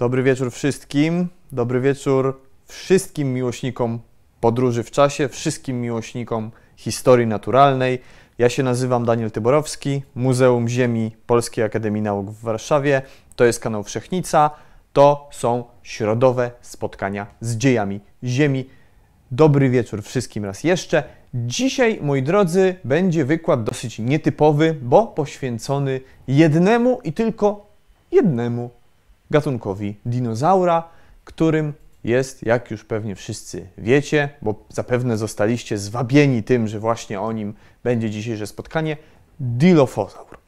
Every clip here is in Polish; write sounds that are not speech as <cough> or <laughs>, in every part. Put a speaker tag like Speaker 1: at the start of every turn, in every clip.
Speaker 1: Dobry wieczór wszystkim. Dobry wieczór wszystkim miłośnikom podróży w czasie, wszystkim miłośnikom historii naturalnej. Ja się nazywam Daniel Tyborowski, Muzeum Ziemi Polskiej Akademii Nauk w Warszawie. To jest kanał Wszechnica. To są środowe spotkania z dziejami Ziemi. Dobry wieczór wszystkim raz jeszcze. Dzisiaj, moi drodzy, będzie wykład dosyć nietypowy, bo poświęcony jednemu i tylko jednemu gatunkowi dinozaura, którym jest, jak już pewnie wszyscy wiecie, bo zapewne zostaliście zwabieni tym, że właśnie o nim będzie dzisiejsze spotkanie, Dilophosaur.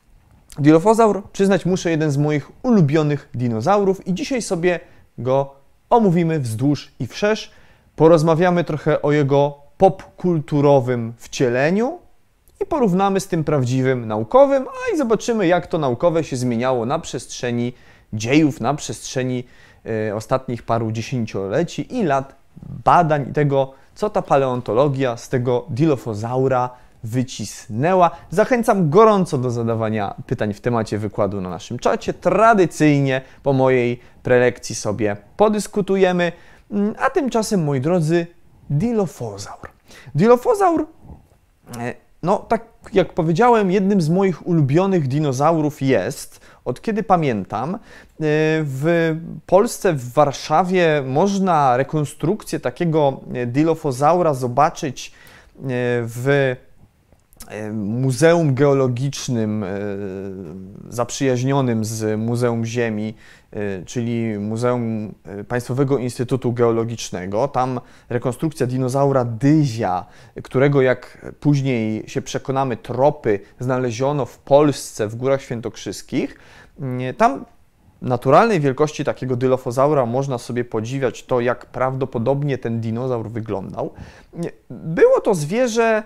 Speaker 1: Dilophosaur, przyznać muszę, jeden z moich ulubionych dinozaurów i dzisiaj sobie go omówimy wzdłuż i wszerz. Porozmawiamy trochę o jego popkulturowym wcieleniu i porównamy z tym prawdziwym naukowym, a i zobaczymy, jak to naukowe się zmieniało na przestrzeni dziejów, na przestrzeni y, ostatnich paru dziesięcioleci i lat badań tego, co ta paleontologia z tego Dilophosaura wycisnęła. Zachęcam gorąco do zadawania pytań w temacie wykładu na naszym czacie. Tradycyjnie po mojej prelekcji sobie podyskutujemy. Mm, a tymczasem, moi drodzy, Dilophosaur. Dilophosaur, e, no tak jak powiedziałem, jednym z moich ulubionych dinozaurów jest, od kiedy pamiętam, e, w Polsce, w Warszawie można rekonstrukcję takiego Dilophosaura zobaczyć e, w Muzeum Geologicznym zaprzyjaźnionym z Muzeum Ziemi. Y, czyli Muzeum y, Państwowego Instytutu Geologicznego. Tam rekonstrukcja dinozaura Dyzia, którego jak później się przekonamy, tropy znaleziono w Polsce, w Górach Świętokrzyskich. Y, tam naturalnej wielkości takiego dylofozaura można sobie podziwiać to, jak prawdopodobnie ten dinozaur wyglądał. Było to zwierzę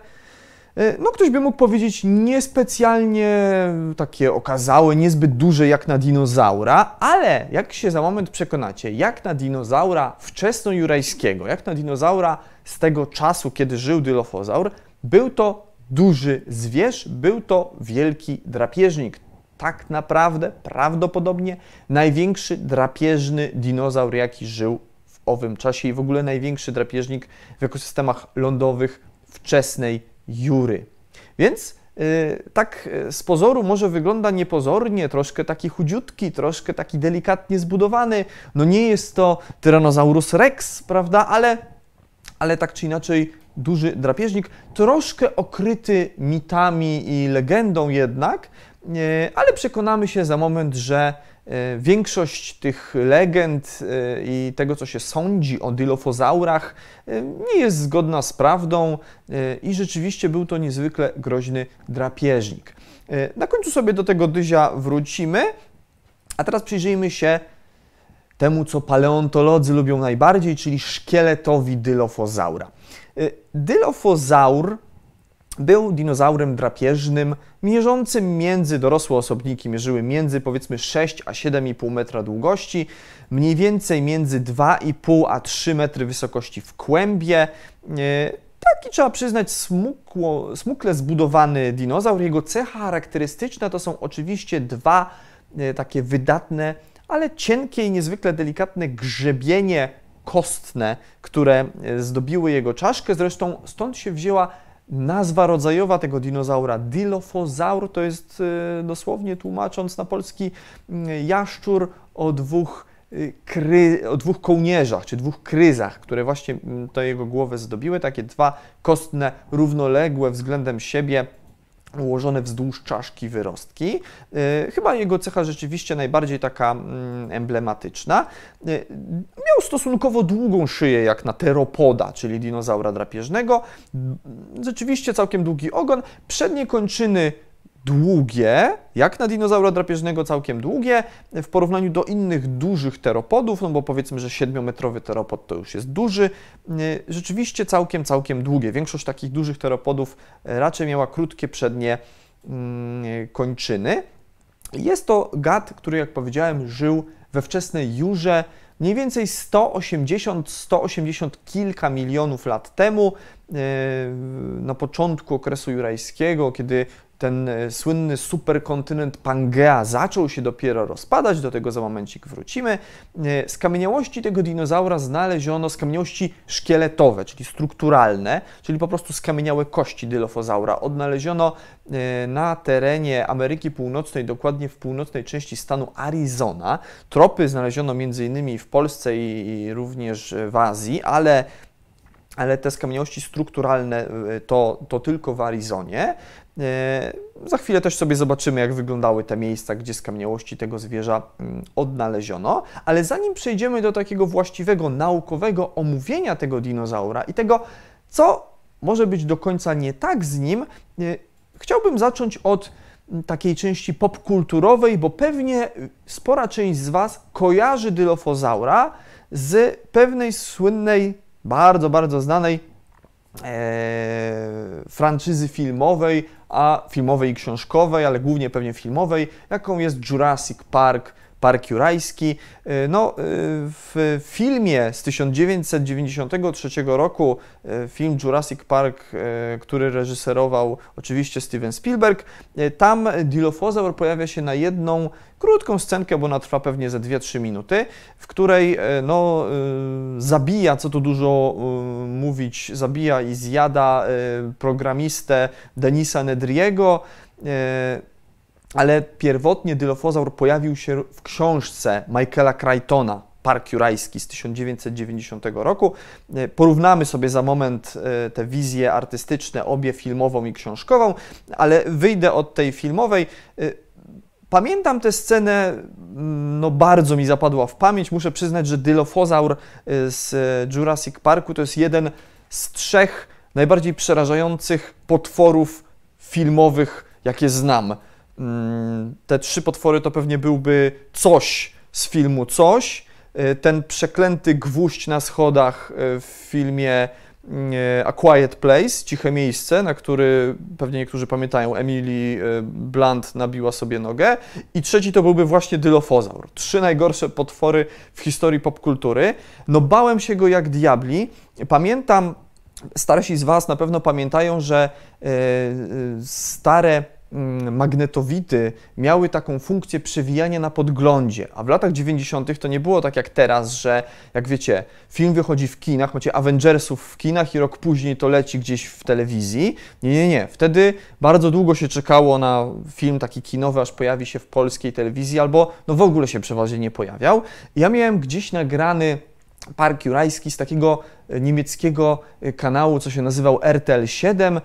Speaker 1: no ktoś by mógł powiedzieć niespecjalnie takie okazałe, niezbyt duże jak na dinozaura, ale jak się za moment przekonacie, jak na dinozaura wczesnojurajskiego, jak na dinozaura z tego czasu, kiedy żył dylofozaur, był to duży zwierz, był to wielki drapieżnik. Tak naprawdę, prawdopodobnie największy drapieżny dinozaur, jaki żył w owym czasie i w ogóle największy drapieżnik w ekosystemach lądowych wczesnej Jury. Więc yy, tak y, z pozoru może wygląda niepozornie, troszkę taki chudziutki, troszkę taki delikatnie zbudowany. No nie jest to Tyrannosaurus rex, prawda, ale, ale tak czy inaczej duży drapieżnik, troszkę okryty mitami i legendą jednak, yy, ale przekonamy się za moment, że większość tych legend e, i tego, co się sądzi o dylofozaurach, e, nie jest zgodna z prawdą i rzeczywiście był to niezwykle groźny drapieżnik. Na końcu sobie do tego dyzia wrócimy, a teraz przyjrzyjmy się temu, co paleontolodzy lubią najbardziej, czyli szkieletowi dylofozaura. Dylofozaur był dinozaurem drapieżnym, mierzącym między, dorosłe osobniki mierzyły między powiedzmy 6 a 7,5 metra długości, mniej więcej między 2,5 a 3 metry wysokości w kłębie. E, taki trzeba przyznać smukło, smukle zbudowany dinozaur. Jego cecha charakterystyczna to są oczywiście dwa e, takie wydatne, ale cienkie i niezwykle delikatne grzebienie kostne, które e, zdobiły jego czaszkę. Zresztą stąd się wzięła Nazwa rodzajowa tego dinozaura, Dilophosaur, to jest e, dosłownie tłumacząc na polski mm, jaszczur o dwóch, y, kry, o dwóch kołnierzach, czy dwóch kryzach, które właśnie mm, to jego głowę zdobiły, takie dwa kostne, równoległe względem siebie ułożone wzdłuż czaszki wyrostki. E, chyba jego cecha rzeczywiście najbardziej taka mm, emblematyczna. E, miał stosunkowo długą szyję jak na teropoda, czyli dinozaura drapieżnego. Rzeczywiście całkiem długi ogon. Przednie kończyny długie, jak na dinozaura drapieżnego całkiem długie, w porównaniu do innych dużych teropodów, no bo powiedzmy, że 7-metrowy teropod to już jest duży, y, rzeczywiście całkiem, całkiem długie. Większość takich dużych teropodów raczej miała krótkie przednie mm, kończyny. Jest to gad, który, jak powiedziałem, żył we wczesnej Jurze, mniej więcej 180, 180 kilka milionów lat temu, e, na początku okresu jurajskiego, kiedy ten e, słynny superkontynent Pangea zaczął się dopiero rozpadać, do tego za momencik wrócimy. E, skamieniałości tego dinozaura znaleziono skamieniałości szkieletowe, czyli strukturalne, czyli po prostu skamieniałe kości dylofozaura. Odnaleziono e, na terenie Ameryki Północnej, dokładnie w północnej części stanu Arizona. Tropy znaleziono m.in. w Polsce i również w Azji, ale ale te skamieniałości strukturalne to, to tylko w Arizonie. E, za chwilę też sobie zobaczymy, jak wyglądały te miejsca, gdzie skamieniałości tego zwierza mm, odnaleziono, ale zanim przejdziemy do takiego właściwego naukowego omówienia tego dinozaura i tego, co może być do końca nie tak z nim, e, chciałbym zacząć od mm, takiej części popkulturowej, bo pewnie spora część z Was kojarzy dylofozaura z pewnej słynnej, bardzo, bardzo znanej franczyzy filmowej a filmowej i książkowej, ale głównie pewnie filmowej, jaką jest Jurassic Park, Park Jurajski. Y, no, y, w filmie z 1993 roku, y, film Jurassic Park, który reżyserował oczywiście Steven Spielberg, tam Dilophosaur pojawia się na jedną krótką scenkę, bo ona trwa pewnie ze 2-3 minuty, w której no, zabija, co tu dużo mówić, zabija i zjada programistę Denisa Nedriego ale pierwotnie dylofozaur pojawił się w książce Michaela Crichtona, Park Jurajski z 1990 roku. E, porównamy sobie za moment e, te wizje artystyczne, obie filmową i książkową, ale wyjdę od tej filmowej. E, pamiętam tę scenę, mm, no bardzo mi zapadła w pamięć. Muszę przyznać, że dylofozaur z Jurassic Parku to jest jeden z trzech najbardziej przerażających potworów filmowych, jakie znam. Mm, te trzy potwory to pewnie byłby coś z filmu Coś. E, ten przeklęty gwóźdź na schodach e, w filmie e, A Quiet Place, Ciche Miejsce, na który pewnie niektórzy pamiętają, Emily Blunt nabiła sobie nogę. I trzeci to byłby właśnie Dylofozaur. Trzy najgorsze potwory w historii popkultury. No bałem się go jak diabli. Pamiętam, starsi z Was na pewno pamiętają, że stare magnetowity miały taką funkcję przewijania na podglądzie, a w latach 90. to nie było tak jak teraz, że jak wiecie, film wychodzi w kinach, macie Avengersów w kinach i rok później to leci gdzieś w telewizji. Nie, nie, nie. Wtedy bardzo długo się czekało na film taki kinowy, aż pojawi się w polskiej telewizji, albo no w ogóle się przeważnie nie pojawiał. Ja miałem gdzieś nagrany Park Jurajski z takiego e, niemieckiego e, kanału, co się nazywał RTL 7. E,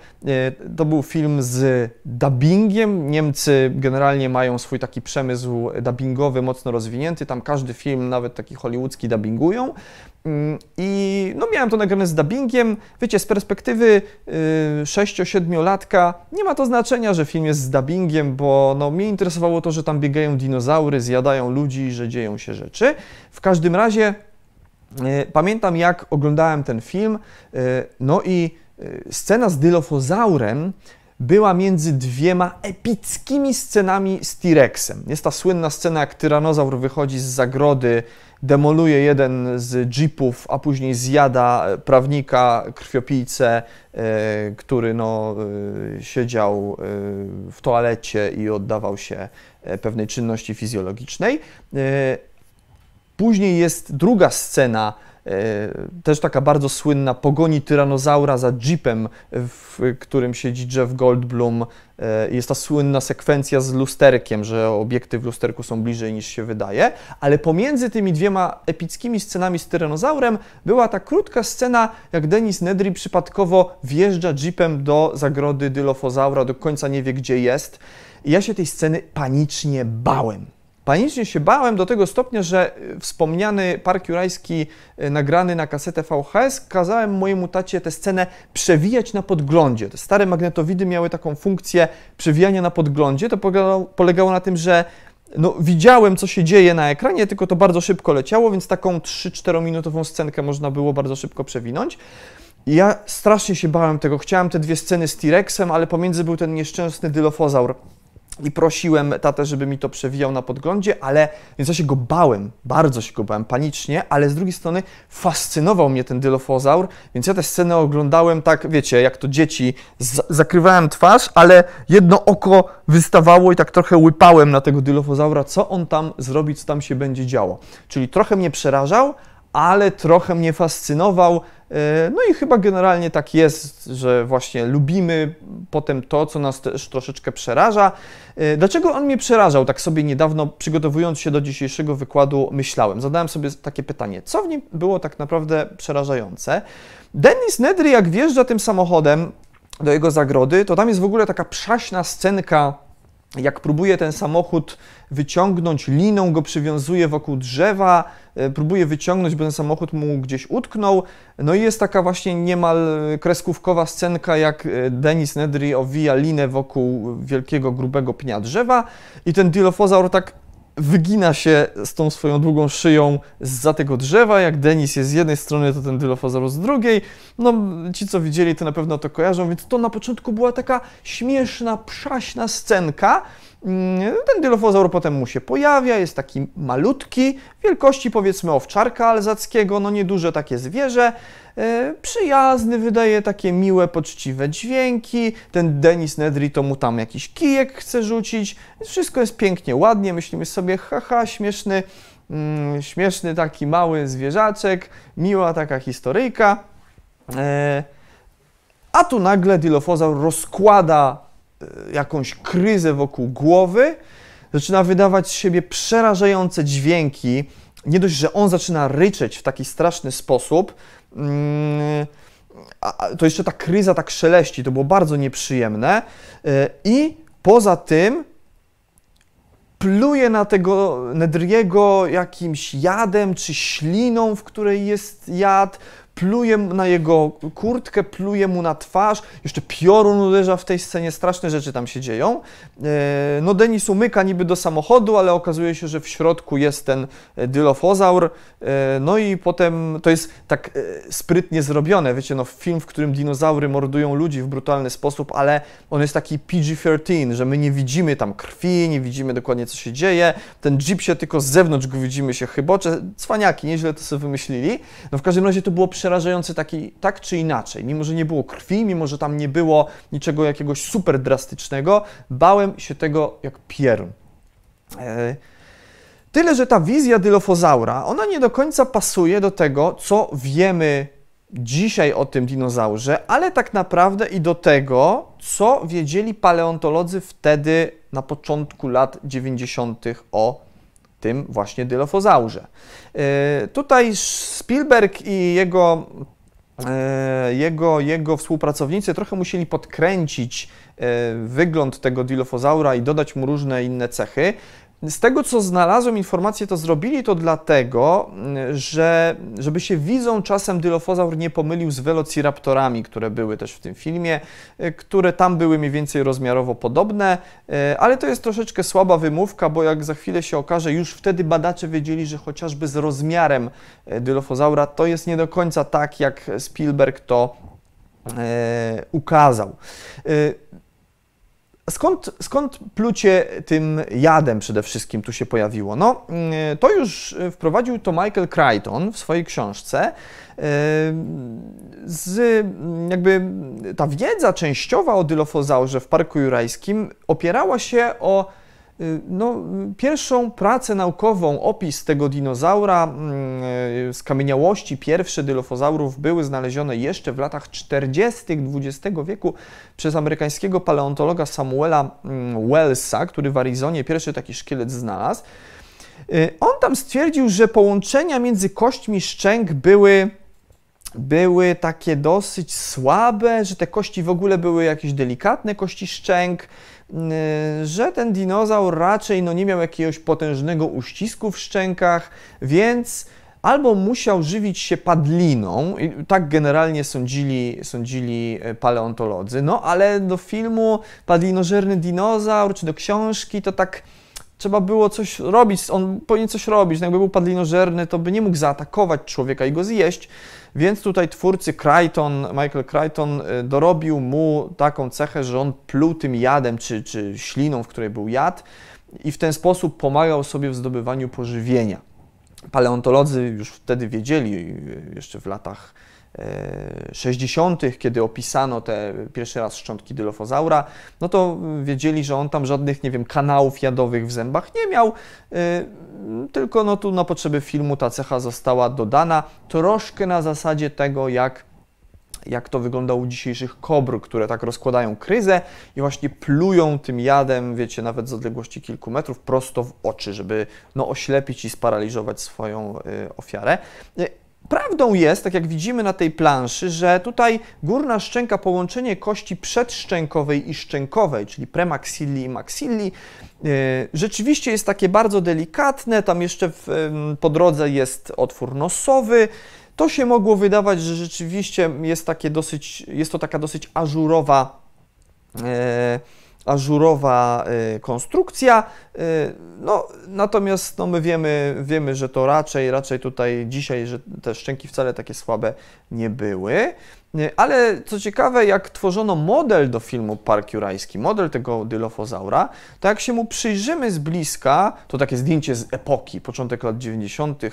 Speaker 1: to był film z dubbingiem. Niemcy generalnie mają swój taki przemysł dubbingowy mocno rozwinięty. Tam każdy film, nawet taki hollywoodzki, dubbingują. Mm, I no, miałem to nagrane z dubbingiem. Wiecie, z perspektywy 6-7-latka nie ma to znaczenia, że film jest z dubbingiem, bo no, mnie interesowało to, że tam biegają dinozaury, zjadają ludzi, że dzieją się rzeczy. W każdym razie pamiętam, jak oglądałem ten film, e, no i e, scena z dylofozaurem była między dwiema epickimi scenami z T-Rexem. Jest ta słynna scena, jak tyranozaur wychodzi z zagrody, demoluje jeden z jeepów, a później zjada prawnika, krwiopijcę, który no, siedział w toalecie i oddawał się pewnej czynności fizjologicznej. Później jest druga scena, e, też taka bardzo słynna, pogoni tyranozaura za jeepem, w którym siedzi Jeff Goldblum. E, jest ta słynna sekwencja z lusterkiem, że obiekty w lusterku są bliżej niż się wydaje, ale pomiędzy tymi dwiema epickimi scenami z tyranozaurem była ta krótka scena, jak Denis Nedry przypadkowo wjeżdża jeepem do zagrody Dylofozaura, do końca nie wie gdzie jest. I ja się tej sceny panicznie bałem. Panicznie się bałem do tego stopnia, że e, wspomniany Park Jurajski e, nagrany na kasetę VHS kazałem mojemu tacie tę scenę przewijać na podglądzie. Te stare magnetowidy miały taką funkcję przewijania na podglądzie. To polegało, na tym, że no, widziałem, co się dzieje na ekranie, tylko to bardzo szybko leciało, więc taką 3-4 minutową scenkę można było bardzo szybko przewinąć. I ja strasznie się bałem tego. Chciałem te dwie sceny z T-Rexem, ale pomiędzy był ten nieszczęsny dylofozaur i prosiłem tatę, żeby mi to przewijał na podglądzie, ale więc ja się go bałem, bardzo się go bałem, panicznie, ale z drugiej strony fascynował mnie ten dylofozaur, więc ja tę scenę oglądałem tak, wiecie, jak to dzieci, zakrywałem twarz, ale jedno oko wystawało i tak trochę łypałem na tego dylofozaura, co on tam zrobi, co tam się będzie działo. Czyli trochę mnie przerażał, ale trochę mnie fascynował. E, no i chyba generalnie tak jest, że właśnie lubimy potem to, co nas też troszeczkę przeraża. E, dlaczego on mnie przerażał? Tak sobie niedawno, przygotowując się do dzisiejszego wykładu, myślałem. Zadałem sobie takie pytanie, co w nim było tak naprawdę przerażające? Dennis Nedry, jak wjeżdża tym samochodem do jego zagrody, to tam jest w ogóle taka przaśna scenka jak próbuje ten samochód wyciągnąć liną, go przywiązuje wokół drzewa, e, próbuje wyciągnąć, by ten samochód mu gdzieś utknął. No i jest taka właśnie niemal kreskówkowa scenka, jak e, Denis Nedry owija linę wokół wielkiego, grubego pnia drzewa i ten dilofozaur tak wygina się z tą swoją długą szyją za tego drzewa. Jak Denis jest z jednej strony, to ten Dilophosaurus z drugiej. No, ci co widzieli, to na pewno to kojarzą, więc to na początku była taka śmieszna, przaśna scenka. Mm, ten Dilophosaur potem mu się pojawia, jest taki malutki, wielkości powiedzmy owczarka alzackiego, no nieduże takie zwierzę. E, przyjazny, wydaje takie miłe, poczciwe dźwięki. Ten Denis Nedry to mu tam jakiś kijek chce rzucić. Wszystko jest pięknie, ładnie. Myślimy sobie, haha, śmieszny, mm, śmieszny taki mały zwierzaczek, miła taka historyjka. E, a tu nagle Dilophosaur rozkłada jakąś kryzę wokół głowy, zaczyna wydawać z siebie przerażające dźwięki. Nie dość, że on zaczyna ryczeć w taki straszny sposób, Mm, to jeszcze ta kryza tak szeleści, to było bardzo nieprzyjemne. E, I poza tym pluje na tego Nedriego jakimś jadem czy śliną, w której jest jad, pluje na jego kurtkę, pluje mu na twarz, jeszcze piorun uderza w tej scenie, straszne rzeczy tam się dzieją. E, no Denis umyka niby do samochodu, ale okazuje się, że w środku jest ten e, dylofozaur, e, no i potem to jest tak sprytnie zrobione, wiecie, no film, w którym dinozaury mordują ludzi w brutalny sposób, ale on jest taki PG-13, że my nie widzimy tam krwi, nie widzimy dokładnie co się dzieje, ten jeep się tylko z zewnątrz go widzimy się chybocze, cwaniaki, nieźle to sobie wymyślili. No w każdym razie to było przerażający taki, tak czy inaczej. Mimo, że nie było krwi, mimo, że tam nie było niczego jakiegoś super drastycznego, bałem się tego jak pierun. E, tyle, że ta wizja dylofozaura, ona nie do końca pasuje do tego, co wiemy dzisiaj o tym dinozaurze, ale tak naprawdę i do tego, co wiedzieli paleontolodzy wtedy na początku lat 90. o tym właśnie dylofozaurze. E, tutaj Spielberg i jego, e, jego, jego współpracownicy trochę musieli podkręcić e, wygląd tego dilofozaura i dodać mu różne inne cechy. Z tego, co znalazłem informacje, to zrobili to dlatego, że żeby się widzą czasem dylofozaur nie pomylił z velociraptorami, które były też w tym filmie, e, które tam były mniej więcej rozmiarowo podobne, e, ale to jest troszeczkę słaba wymówka, bo jak za chwilę się okaże, już wtedy badacze wiedzieli, że chociażby z rozmiarem e, dylofozaura to jest nie do końca tak, jak Spielberg to ukazał. Skąd, skąd plucie tym jadem przede wszystkim tu się pojawiło? No, mm, to już wprowadził to Michael Crichton w swojej książce. E, z, jakby ta wiedza częściowa o dylofozaurze w Parku Jurajskim opierała się o no, pierwszą pracę naukową, opis tego dinozaura, mm, y, skamieniałości pierwsze dylofozaurów były znalezione jeszcze w latach 40. XX wieku przez amerykańskiego paleontologa Samuela mm, Wellsa, który w Arizonie pierwszy taki szkielet znalazł. Y, on tam stwierdził, że połączenia między kośćmi szczęk były były takie dosyć słabe, że te kości w ogóle były jakieś delikatne kości szczęk, Y, że ten dinozaur raczej no, nie miał jakiegoś potężnego uścisku w szczękach, więc albo musiał żywić się padliną, tak generalnie sądzili, sądzili e, paleontolodzy, no ale do filmu Padlinożerny dinozaur, czy do książki, to tak trzeba było coś robić, on powinien coś robić. No jakby był padlinożerny, to by nie mógł zaatakować człowieka i go zjeść. Więc tutaj twórcy Crichton, Michael Crichton y, dorobił mu taką cechę, że on pluł tym jadem czy, czy śliną, w której był jad i w ten sposób pomagał sobie w zdobywaniu pożywienia. Paleontolodzy już wtedy wiedzieli, y, jeszcze w latach 60., e, kiedy opisano te pierwszy raz szczątki dylofozaura, no to wiedzieli, że on tam żadnych, nie wiem, kanałów jadowych w zębach nie miał, e, tylko no tu na potrzeby filmu ta cecha została dodana troszkę na zasadzie tego, jak jak to wygląda u dzisiejszych kobr, które tak rozkładają kryzę i właśnie plują tym jadem, wiecie, nawet z odległości kilku metrów, prosto w oczy, żeby no, oślepić i sparaliżować swoją y, ofiarę. Prawdą jest, tak jak widzimy na tej planszy, że tutaj górna szczęka, połączenie kości przedszczękowej i szczękowej, czyli premaxilli i maxilli, e, rzeczywiście jest takie bardzo delikatne. Tam jeszcze w, po drodze jest otwór nosowy. To się mogło wydawać, że rzeczywiście jest, takie dosyć, jest to taka dosyć ażurowa. E, ażurowa y, konstrukcja. Y, no, natomiast no, my wiemy, wiemy, że to raczej, raczej tutaj dzisiaj, że te szczęki wcale takie słabe nie były. Ale co ciekawe, jak tworzono model do filmu Park Jurajski, model tego dylofozaura, to jak się mu przyjrzymy z bliska, to takie zdjęcie z epoki, początek lat 90., e,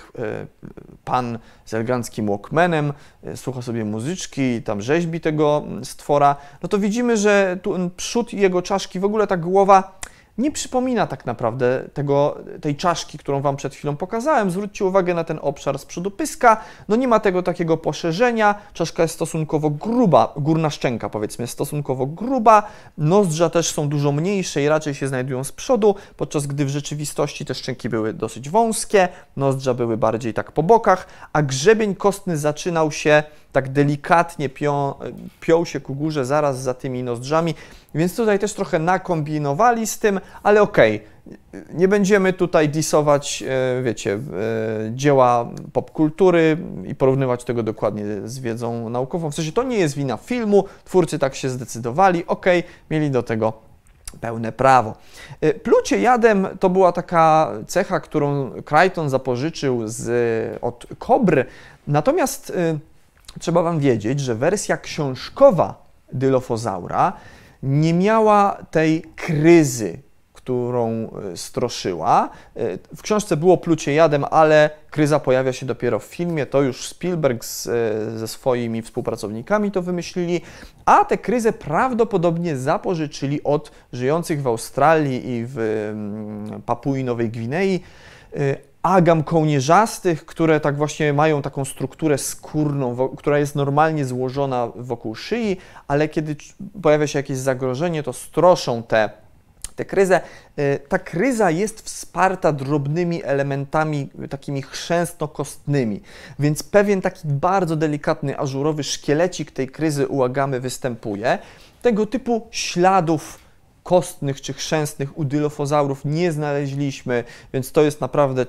Speaker 1: pan z eleganckim Walkmanem, e, słucha sobie muzyczki, tam rzeźbi tego stwora, no to widzimy, że tu przód jego czaszki, w ogóle ta głowa nie przypomina tak naprawdę tego, tej czaszki, którą Wam przed chwilą pokazałem. Zwróćcie uwagę na ten obszar z przodu pyska. No nie ma tego takiego poszerzenia. Czaszka jest stosunkowo gruba, górna szczęka powiedzmy jest stosunkowo gruba. Nozdrza też są dużo mniejsze i raczej się znajdują z przodu, podczas gdy w rzeczywistości te szczęki były dosyć wąskie, nozdrza były bardziej tak po bokach, a grzebień kostny zaczynał się tak delikatnie pią, piął się ku górze zaraz za tymi nozdrzami, więc tutaj też trochę nakombinowali z tym, ale okej, okay, nie będziemy tutaj disować, e, wiecie, e, dzieła popkultury i porównywać tego dokładnie z wiedzą naukową. W sensie to nie jest wina filmu, twórcy tak się zdecydowali, okej, okay, mieli do tego pełne prawo. E, plucie jadem to była taka cecha, którą Crichton zapożyczył z, od kobry, natomiast trzeba Wam wiedzieć, że wersja książkowa Dylofozaura nie miała tej kryzy, którą e, stroszyła. E, w książce było plucie jadem, ale kryza pojawia się dopiero w filmie. To już Spielberg z, e, ze swoimi współpracownikami to wymyślili, a tę kryzę prawdopodobnie zapożyczyli od żyjących w Australii i w mm, Papui Nowej Gwinei agam kołnierzastych, które tak właśnie mają taką strukturę skórną, która jest normalnie złożona wokół szyi, ale kiedy pojawia się jakieś zagrożenie, to stroszą te tę kryzę. Y, ta kryza jest wsparta drobnymi elementami takimi chrzęstno-kostnymi, więc pewien taki bardzo delikatny, ażurowy szkielecik tej kryzy u agamy występuje. Tego typu śladów kostnych czy chrzęstnych u dylofozaurów nie znaleźliśmy, więc to jest naprawdę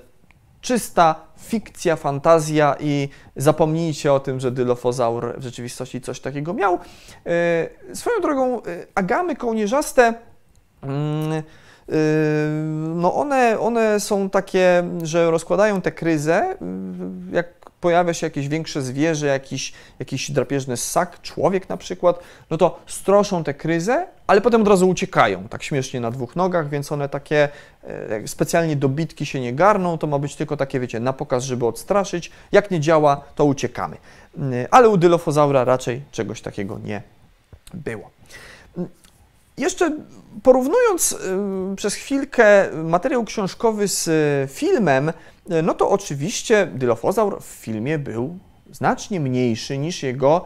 Speaker 1: czysta fikcja, fantazja i zapomnijcie o tym, że dylofozaur w rzeczywistości coś takiego miał. E, swoją drogą, e, agamy kołnierzaste mm, e, no one, one są takie, że rozkładają tę kryzę, jak pojawia się jakieś większe zwierzę, jakiś, jakiś drapieżny ssak, człowiek na przykład, no to stroszą tę kryzę, ale potem od razu uciekają, tak śmiesznie na dwóch nogach, więc one takie e, specjalnie dobitki się nie garną, to ma być tylko takie, wiecie, na pokaz, żeby odstraszyć. Jak nie działa, to uciekamy. Mm, ale u dylofozaura raczej czegoś takiego nie było. Jeszcze porównując y, przez chwilkę materiał książkowy z y, filmem, y, no to oczywiście dylofozaur w filmie był znacznie mniejszy niż jego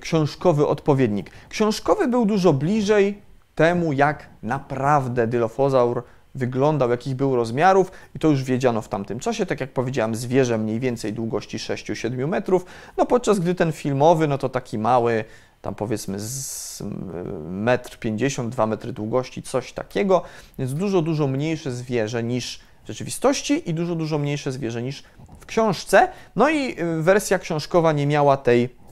Speaker 1: książkowy odpowiednik. Książkowy był dużo bliżej temu, jak naprawdę dylofozaur wyglądał, jakich był rozmiarów i to już wiedziano w tamtym czasie, tak jak powiedziałem, zwierzę mniej więcej długości 6-7 metrów, no podczas gdy ten filmowy, no to taki mały, tam powiedzmy z metr 50, 2 metry długości, coś takiego, więc dużo, dużo mniejsze zwierzę niż w rzeczywistości i dużo, dużo mniejsze zwierzę niż w książce. No i y, wersja książkowa nie miała tej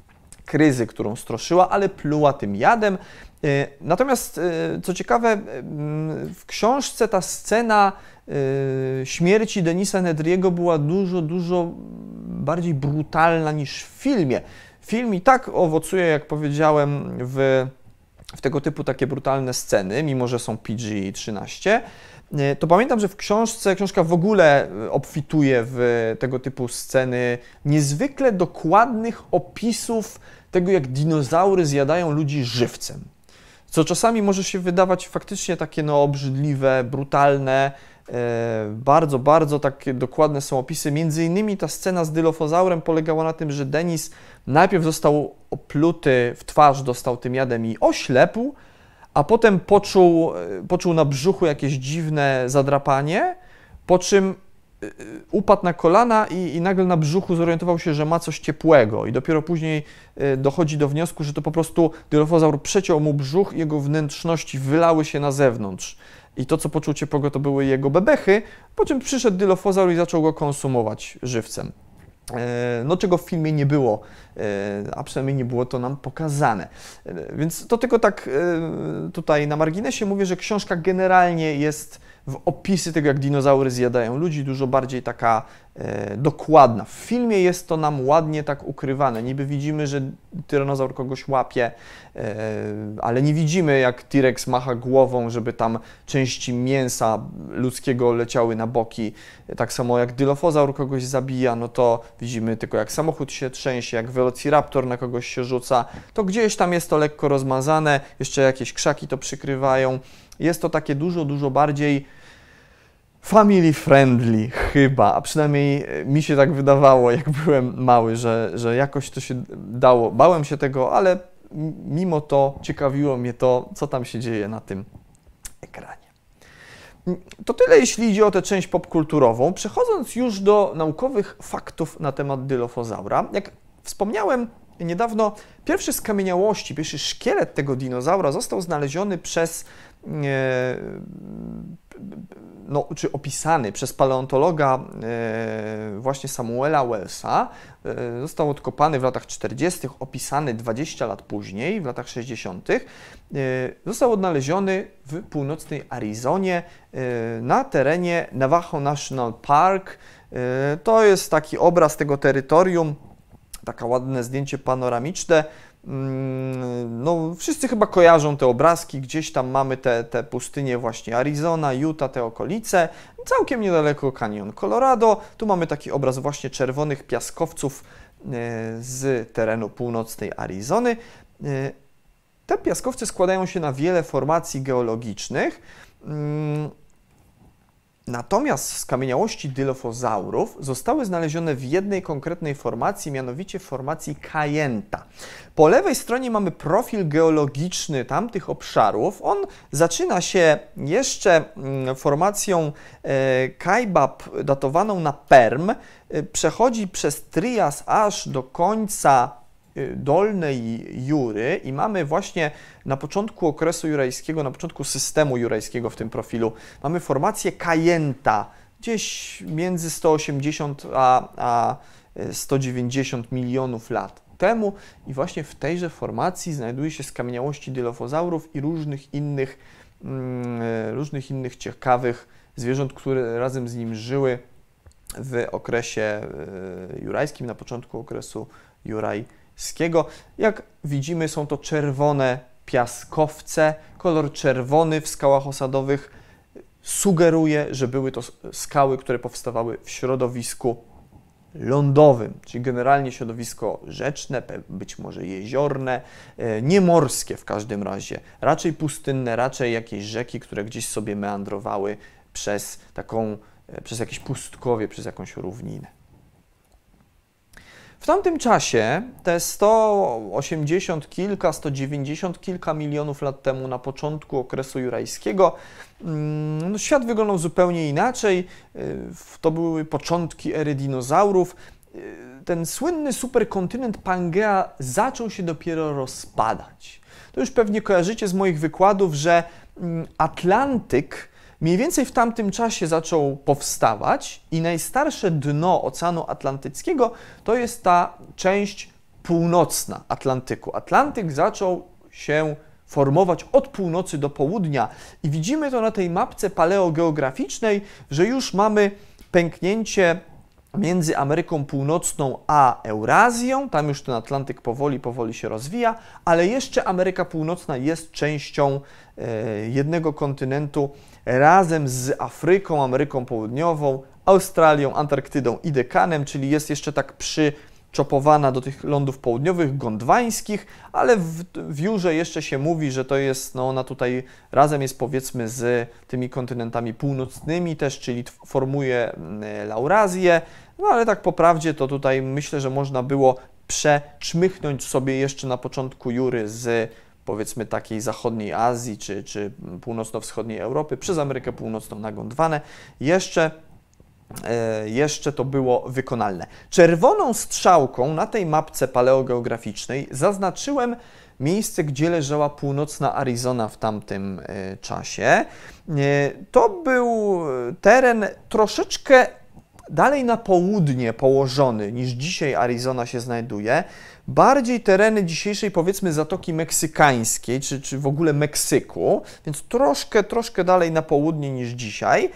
Speaker 1: iskryzy, którą stroszyła, ale pluła tym jadem. E, natomiast, e, co ciekawe, w książce ta scena śmierci Denisa Nedriego była dużo, dużo bardziej brutalna niż w filmie. Film i tak owocuje, jak powiedziałem, w, w tego typu takie brutalne sceny, mimo że są PG-13. E, to pamiętam, że w książce, książka w ogóle e, obfituje w tego typu sceny niezwykle dokładnych opisów tego, jak dinozaury zjadają ludzi żywcem. Co czasami może się wydawać faktycznie takie no, obrzydliwe, brutalne, bardzo, bardzo takie dokładne są opisy. Między innymi ta scena z dylofozaurem polegała na tym, że Denis najpierw został opluty w twarz, dostał tym jadem i oślepł, a potem poczuł, e, poczuł na brzuchu jakieś dziwne zadrapanie, po czym e, upadł na kolana i, i, nagle na brzuchu zorientował się, że ma coś ciepłego i dopiero później dochodzi do wniosku, że to po prostu dylofozaur przeciął mu brzuch i jego wnętrzności wylały się na zewnątrz i to, co poczuł ciepłego, to były jego bebechy, po czym przyszedł dylofozaur i zaczął go konsumować żywcem. E, no, czego w filmie nie było, e, a przynajmniej nie było to nam pokazane. E, więc to tylko tak tutaj na marginesie mówię, że książka generalnie jest w opisy tego, jak dinozaury zjadają ludzi, dużo bardziej taka e, dokładna. W filmie jest to nam ładnie tak ukrywane. Niby widzimy, że tyranozaur kogoś łapie, e, ale nie widzimy, jak T-Rex macha głową, żeby tam części mięsa ludzkiego leciały na boki. Tak samo jak Dilophosaur kogoś zabija, no to widzimy tylko, jak samochód się trzęsie, jak Velociraptor na kogoś się rzuca. To gdzieś tam jest to lekko rozmazane, jeszcze jakieś krzaki to przykrywają. Jest to takie dużo, dużo bardziej family friendly chyba, a przynajmniej e, mi się tak wydawało, jak <laughs> byłem mały, że, że jakoś to się dało. Bałem się tego, ale mimo to ciekawiło mnie to, co tam się dzieje na tym ekranie. To tyle, jeśli idzie o tę część popkulturową. Przechodząc już do naukowych faktów na temat dylofozaura, jak wspomniałem niedawno, pierwszy skamieniałości, pierwszy szkielet tego dinozaura został znaleziony przez no, czy opisany przez paleontologa e, właśnie Samuela Wellsa. E, został odkopany w latach 40., opisany 20 lat później, w latach 60. E, został odnaleziony w północnej Arizonie na terenie Navajo National Park. To jest taki obraz tego terytorium, takie ładne zdjęcie panoramiczne. Mm, no, wszyscy chyba kojarzą te obrazki, gdzieś tam mamy te, te pustynie właśnie Arizona, Utah, te okolice, całkiem niedaleko kanion Colorado. Tu mamy taki obraz właśnie czerwonych piaskowców e, z terenu północnej Arizony. E, te piaskowce składają się na wiele formacji geologicznych. Natomiast skamieniałości dylofozaurów zostały znalezione w jednej konkretnej formacji, mianowicie formacji Kajenta. Po lewej stronie mamy profil geologiczny tamtych obszarów. On zaczyna się jeszcze mm, formacją e, Kaibab datowaną na Perm, e, przechodzi przez Trias aż do końca dolnej Jury i mamy właśnie na początku okresu jurajskiego, na początku systemu jurajskiego w tym profilu, mamy formację Kajenta, gdzieś między 180 a, a 190 milionów lat temu. I właśnie w tejże formacji znajduje się skamieniałości dylofozaurów i różnych innych, mm, różnych innych ciekawych zwierząt, które razem z nim żyły w okresie y, jurajskim, na początku okresu juraj Jak widzimy, są to czerwone piaskowce. Kolor czerwony w skałach osadowych sugeruje, że były to skały, które powstawały w środowisku lądowym, czyli generalnie środowisko rzeczne, być może jeziorne, e, nie morskie w każdym razie, raczej pustynne, raczej jakieś rzeki, które gdzieś sobie meandrowały przez taką, e, przez jakieś pustkowie, przez jakąś równinę. W tamtym czasie, te 180 kilka, 190 kilka milionów lat temu, na początku okresu jurajskiego, mm, no, świat wyglądał zupełnie inaczej. Y, to były początki ery dinozaurów. Y, ten słynny superkontynent Pangea zaczął się dopiero rozpadać. To już pewnie kojarzycie z moich wykładów, że mm, Atlantyk mniej więcej w tamtym czasie zaczął powstawać i najstarsze dno Oceanu Atlantyckiego to jest ta część północna Atlantyku. Atlantyk zaczął się formować od północy do południa i widzimy to na tej mapce paleogeograficznej, że już mamy pęknięcie między Ameryką Północną a Eurazją. Tam już ten Atlantyk powoli, powoli się rozwija, ale jeszcze Ameryka Północna jest częścią e, jednego kontynentu razem z Afryką, Ameryką Południową, Australią, Antarktydą i Dekanem, czyli jest jeszcze tak przy czopowana do tych lądów południowych, gondwańskich, ale w, w Jurze jeszcze się mówi, że to jest, no ona tutaj razem jest powiedzmy z tymi kontynentami północnymi też, czyli formuje mm, Laurazję, no ale tak po prawdzie to tutaj myślę, że można było przeczmychnąć sobie jeszcze na początku Jury z powiedzmy takiej zachodniej Azji czy, czy północno-wschodniej Europy przez Amerykę Północną na Gondwanę. Jeszcze E, jeszcze to było wykonalne. Czerwoną strzałką na tej mapce paleogeograficznej zaznaczyłem miejsce, gdzie leżała północna Arizona w tamtym e, czasie. E, to był teren troszeczkę dalej na południe położony niż dzisiaj Arizona się znajduje. Bardziej tereny dzisiejszej powiedzmy Zatoki Meksykańskiej, czy, czy w ogóle Meksyku, więc troszkę, troszkę dalej na południe niż dzisiaj.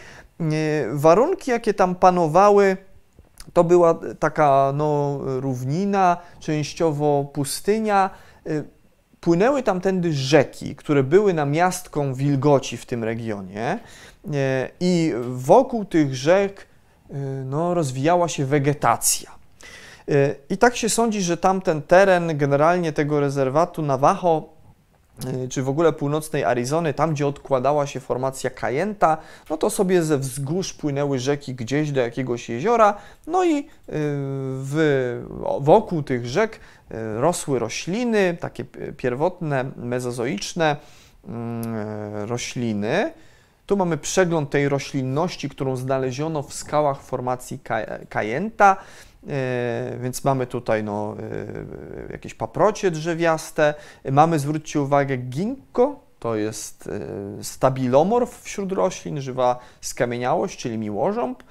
Speaker 1: Warunki, jakie tam panowały, to była taka no, równina, częściowo pustynia. Y, płynęły tamtędy rzeki, które były namiastką wilgoci w tym regionie y, i wokół tych rzek no, rozwijała się wegetacja. I tak się sądzi, że tamten teren generalnie tego rezerwatu Navajo Y, czy w ogóle północnej Arizony, tam gdzie odkładała się formacja Kajenta, no to sobie ze wzgórz płynęły rzeki gdzieś do jakiegoś jeziora, no i y, w, wokół tych rzek y, rosły rośliny, takie pierwotne, mezozoiczne rośliny. Tu mamy przegląd tej roślinności, którą znaleziono w skałach formacji Kajenta. E, więc mamy tutaj no, e, jakieś paprocie drzewiaste. Mamy, zwróćcie uwagę, ginkgo, to jest e, stabilomorf wśród roślin, żywa skamieniałość, czyli miłożąb,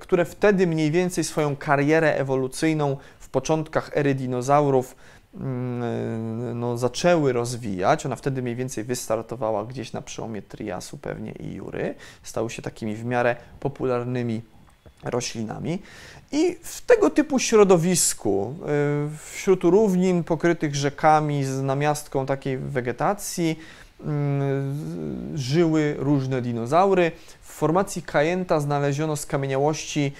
Speaker 1: które wtedy mniej więcej swoją karierę ewolucyjną w początkach ery dinozaurów mm, no, zaczęły rozwijać. Ona wtedy mniej więcej wystartowała gdzieś na przełomie Triasu pewnie i Jury. Stały się takimi w miarę popularnymi roślinami. I w tego typu środowisku, y, wśród równin pokrytych rzekami z namiastką takiej wegetacji, y, żyły różne dinozaury. W formacji Kajenta znaleziono skamieniałości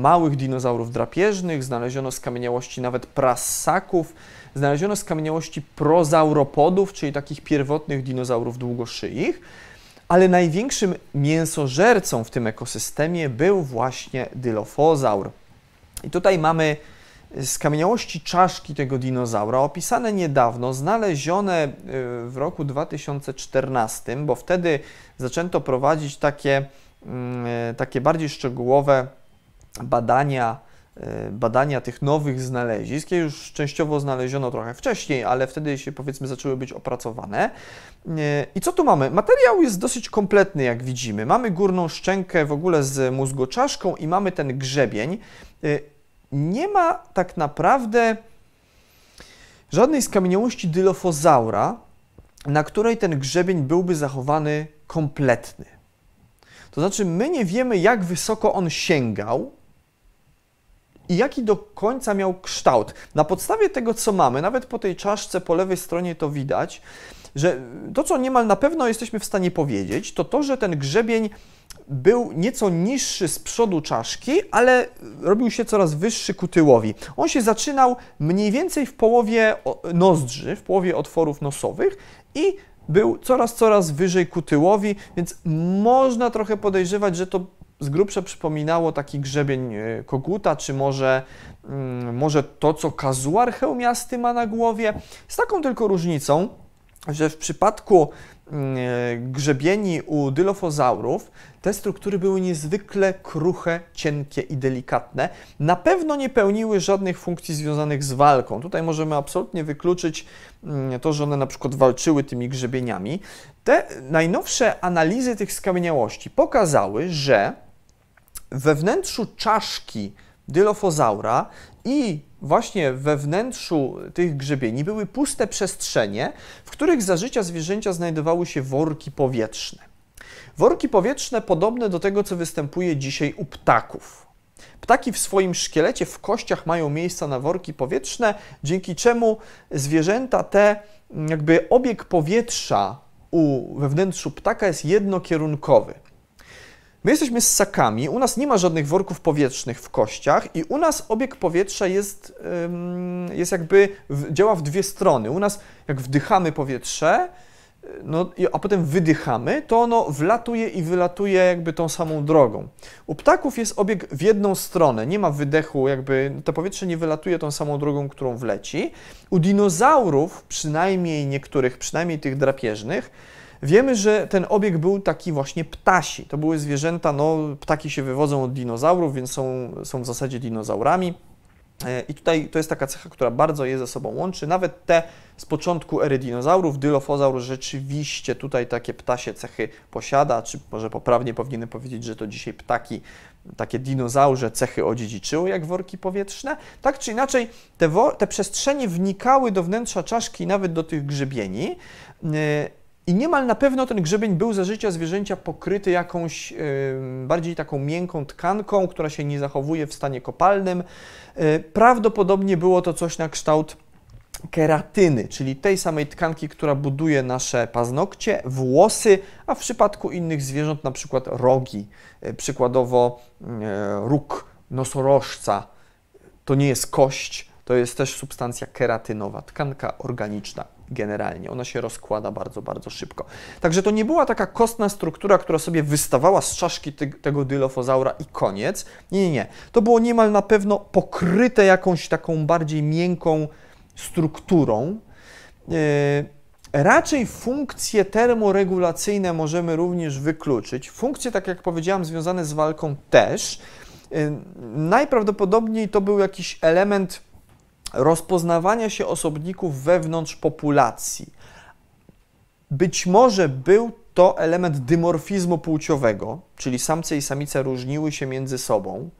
Speaker 1: małych dinozaurów drapieżnych, znaleziono skamieniałości nawet prassaków, znaleziono skamieniałości prozauropodów, czyli takich pierwotnych dinozaurów długoszyich ale największym mięsożercą w tym ekosystemie był właśnie dylofozaur. I tutaj mamy skamieniałości czaszki tego dinozaura, opisane niedawno, znalezione y, w roku 2014, bo wtedy zaczęto prowadzić takie, mm, y, takie bardziej szczegółowe badania E, badania tych nowych znalezisk, je już częściowo znaleziono trochę wcześniej, ale wtedy się powiedzmy zaczęły być opracowane. E, I co tu mamy? Materiał jest dosyć kompletny, jak widzimy. Mamy górną szczękę w ogóle z mózgoczaszką i mamy ten grzebień. E, nie ma tak naprawdę żadnej skamieniałości dylofozaura, na której ten grzebień byłby zachowany kompletny. To znaczy, my nie wiemy, jak wysoko on sięgał, i jaki do końca miał kształt. Na podstawie tego, co mamy, nawet po tej czaszce po lewej stronie to widać, że to, co niemal na pewno jesteśmy w stanie powiedzieć, to to, że ten grzebień był nieco niższy z przodu czaszki, ale robił się coraz wyższy ku tyłowi. On się zaczynał mniej więcej w połowie nozdrzy, w połowie otworów nosowych i był coraz, coraz wyżej ku tyłowi, więc można trochę podejrzewać, że to z grubsza przypominało taki grzebień e, koguta, czy może, mm, może to, co kazuar hełmiasty ma na głowie, z taką tylko różnicą, że w przypadku mm, e, grzebieni u dylofozaurów te struktury były niezwykle kruche, cienkie i delikatne. Na pewno nie pełniły żadnych funkcji związanych z walką. Tutaj możemy absolutnie wykluczyć mm, to, że one na przykład walczyły tymi grzebieniami. Te najnowsze analizy tych skamieniałości pokazały, że we wnętrzu czaszki dylofozaura i właśnie we wnętrzu tych grzebieni były puste przestrzenie, w których za życia zwierzęcia znajdowały się worki powietrzne. Worki powietrzne podobne do tego, co występuje dzisiaj u ptaków. Ptaki w swoim szkielecie, w kościach mają miejsca na worki powietrzne, dzięki czemu zwierzęta te, jakby obieg powietrza u, we wnętrzu ptaka jest jednokierunkowy. My jesteśmy ssakami, u nas nie ma żadnych worków powietrznych w kościach i u nas obieg powietrza jest, jest jakby, działa w dwie strony. U nas jak wdychamy powietrze, no, a potem wydychamy, to ono wlatuje i wylatuje jakby tą samą drogą. U ptaków jest obieg w jedną stronę, nie ma wydechu, jakby to powietrze nie wylatuje tą samą drogą, którą wleci. U dinozaurów, przynajmniej niektórych, przynajmniej tych drapieżnych, wiemy, że ten obieg był taki właśnie ptasi. To były zwierzęta, no ptaki się wywodzą od dinozaurów, więc są, są w zasadzie dinozaurami. E, I tutaj to jest taka cecha, która bardzo je ze sobą łączy. Nawet te z początku ery dinozaurów, Dylofozaur rzeczywiście tutaj takie ptasie cechy posiada, czy może poprawnie powinienem powiedzieć, że to dzisiaj ptaki, takie dinozaurze cechy odziedziczyły jak worki powietrzne. Tak czy inaczej, te, te przestrzenie wnikały do wnętrza czaszki, nawet do tych grzebieni. E, I niemal na pewno ten grzebień był za życia zwierzęcia pokryty jakąś bardziej taką miękką tkanką, która się nie zachowuje w stanie kopalnym. Yy, prawdopodobnie było to coś na kształt keratyny, czyli tej samej tkanki, która buduje nasze paznokcie, włosy, a w przypadku innych zwierząt na przykład rogi, yy, przykładowo róg nosorożca. To nie jest kość, to jest też substancja keratynowa, tkanka organiczna generalnie. Ona się rozkłada bardzo, bardzo szybko. Także to nie była taka kostna struktura, która sobie wystawała z czaszki tego dylofozaura i koniec. Nie, nie, nie. To było niemal na pewno pokryte jakąś taką bardziej miękką strukturą. Yy, Raczej funkcje termoregulacyjne możemy również wykluczyć. Funkcje, tak jak powiedziałam, związane z walką też. Yy, najprawdopodobniej to był jakiś element rozpoznawania się osobników wewnątrz populacji. Być może był to element dymorfizmu płciowego, czyli samce i samice różniły się między sobą.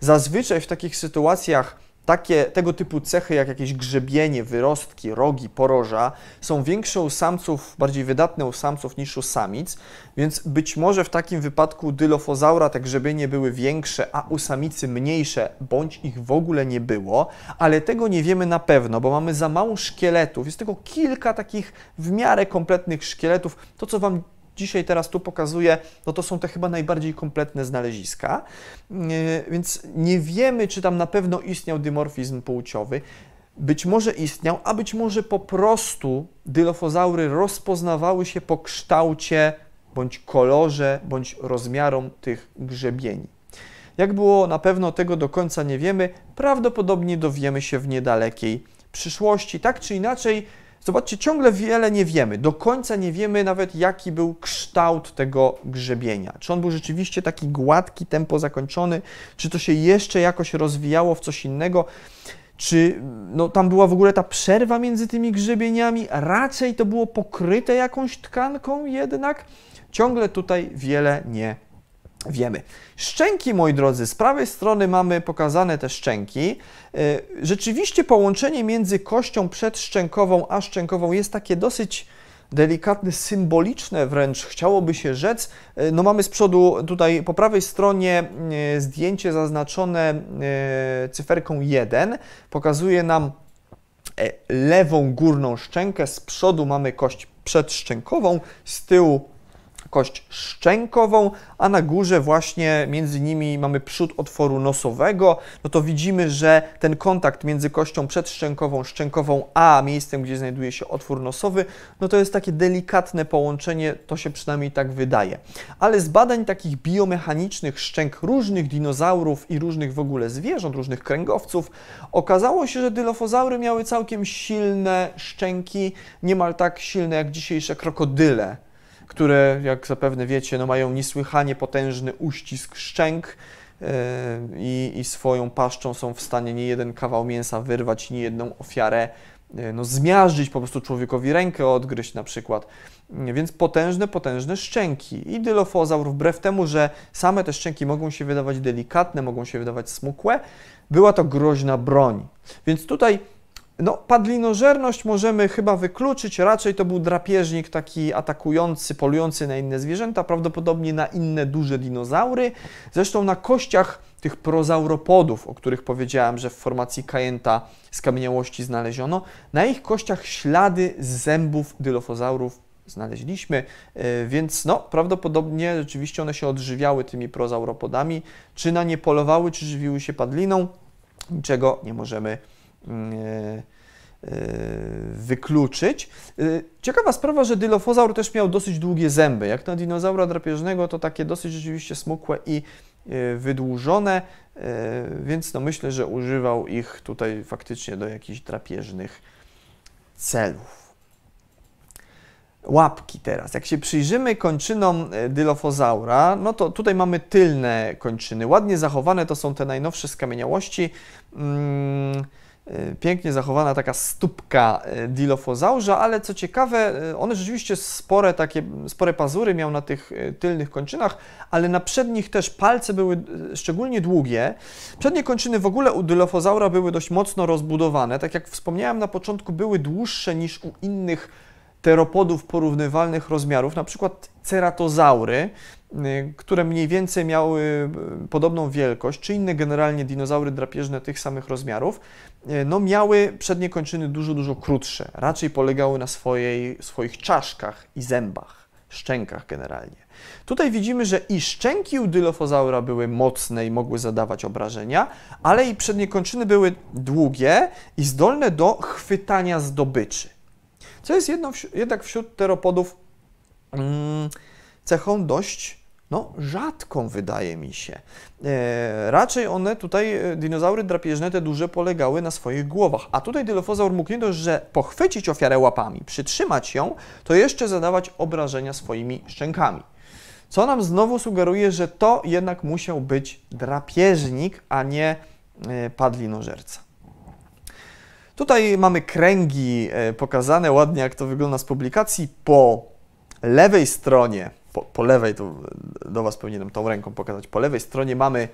Speaker 1: Zazwyczaj w takich sytuacjach takie, tego typu cechy, jak jakieś grzebienie, wyrostki, rogi, poroża, są większe u samców, bardziej wydatne u samców niż u samic, więc być może w takim wypadku dylofozaura te grzebienie były większe, a u samicy mniejsze, bądź ich w ogóle nie było, ale tego nie wiemy na pewno, bo mamy za mało szkieletów. Jest tylko kilka takich w miarę kompletnych szkieletów. To, co Wam dzisiaj teraz tu pokazuję, no to są te chyba najbardziej kompletne znaleziska, więc nie wiemy, czy tam na pewno istniał dymorfizm płciowy. Być może istniał, a być może po prostu dylofozaury rozpoznawały się po kształcie, bądź kolorze, bądź rozmiarom tych grzebieni. Jak było, na pewno tego do końca nie wiemy, prawdopodobnie dowiemy się w niedalekiej przyszłości. Tak czy inaczej, Zobaczcie, ciągle wiele nie wiemy. Do końca nie wiemy nawet, jaki był kształt tego grzebienia. Czy on był rzeczywiście taki gładki, tempo zakończony, czy to się jeszcze jakoś rozwijało w coś innego. Czy no, tam była w ogóle ta przerwa między tymi grzebieniami? Raczej to było pokryte jakąś tkanką jednak. Ciągle tutaj wiele nie wiemy. Szczęki, moi drodzy, z prawej strony mamy pokazane te szczęki. E, rzeczywiście połączenie między kością przedszczękową a szczękową jest takie dosyć delikatne, symboliczne wręcz, chciałoby się rzec. E, no mamy z przodu tutaj po prawej stronie e, zdjęcie zaznaczone cyferką 1. Pokazuje nam lewą górną szczękę, z przodu mamy kość przedszczękową, z tyłu kość szczękową, a na górze właśnie między nimi mamy przód otworu nosowego, no to widzimy, że ten kontakt między kością przedszczękową, szczękową, a miejscem, gdzie znajduje się otwór nosowy, no to jest takie delikatne połączenie, to się przynajmniej tak wydaje. Ale z badań takich biomechanicznych szczęk różnych dinozaurów i różnych w ogóle zwierząt, różnych kręgowców, okazało się, że dylofozaury miały całkiem silne szczęki, niemal tak silne jak dzisiejsze krokodyle które, jak zapewne wiecie, no mają niesłychanie potężny uścisk szczęk yy, i, i swoją paszczą są w stanie nie jeden kawał mięsa wyrwać, nie jedną ofiarę no, zmiażdżyć po prostu człowiekowi rękę, odgryźć na przykład. Więc potężne, potężne szczęki. I dylofozaur, wbrew temu, że same te szczęki mogą się wydawać delikatne, mogą się wydawać smukłe, była to groźna broń. Więc tutaj no, padlinożerność możemy chyba wykluczyć, raczej to był drapieżnik taki atakujący, polujący na inne zwierzęta, prawdopodobnie na inne duże dinozaury. Zresztą na kościach tych prozauropodów, o których powiedziałem, że w formacji Kajenta z kamieniałości znaleziono, na ich kościach ślady zębów dylofozaurów znaleźliśmy, e, więc no, prawdopodobnie rzeczywiście one się odżywiały tymi prozauropodami, czy na nie polowały, czy żywiły się padliną, niczego nie możemy e, wykluczyć. Ciekawa sprawa, że dylofozaur też miał dosyć długie zęby. Jak na dinozaura drapieżnego, to takie dosyć rzeczywiście smukłe i wydłużone, więc no myślę, że używał ich tutaj faktycznie do jakichś drapieżnych celów łapki teraz. Jak się przyjrzymy kończynom e, dylofozaura, no to tutaj mamy tylne kończyny. Ładnie zachowane to są te najnowsze skamieniałości. Mm, e, pięknie zachowana taka stópka e, dilofozaurza, ale co ciekawe, one rzeczywiście spore takie, spore pazury miał na tych tylnych kończynach, ale na przednich też palce były szczególnie długie. Przednie kończyny w ogóle u dylofozaura były dość mocno rozbudowane. Tak jak wspomniałem na początku, były dłuższe niż u innych teropodów porównywalnych rozmiarów, na przykład ceratozaury, które mniej więcej miały podobną wielkość, czy inne generalnie dinozaury drapieżne tych samych rozmiarów, no miały przednie kończyny dużo, dużo krótsze. Raczej polegały na swojej, swoich czaszkach i zębach, szczękach generalnie. Tutaj widzimy, że i szczęki u dylofozaura były mocne i mogły zadawać obrażenia, ale i przednie kończyny były długie i zdolne do chwytania zdobyczy co jest jedno, jednak wśród teropodów mm, cechą dość no, rzadką, wydaje mi się. E, raczej one tutaj, e, dinozaury drapieżne, te duże, polegały na swoich głowach. A tutaj dylofozaur mógł nie dość, że pochwycić ofiarę łapami, przytrzymać ją, to jeszcze zadawać obrażenia swoimi szczękami. Co nam znowu sugeruje, że to jednak musiał być drapieżnik, a nie e, padlinożerca. Tutaj mamy kręgi e, pokazane ładnie, jak to wygląda z publikacji. Po lewej stronie, po, po lewej, to do Was powinienem tą ręką pokazać, po lewej stronie mamy,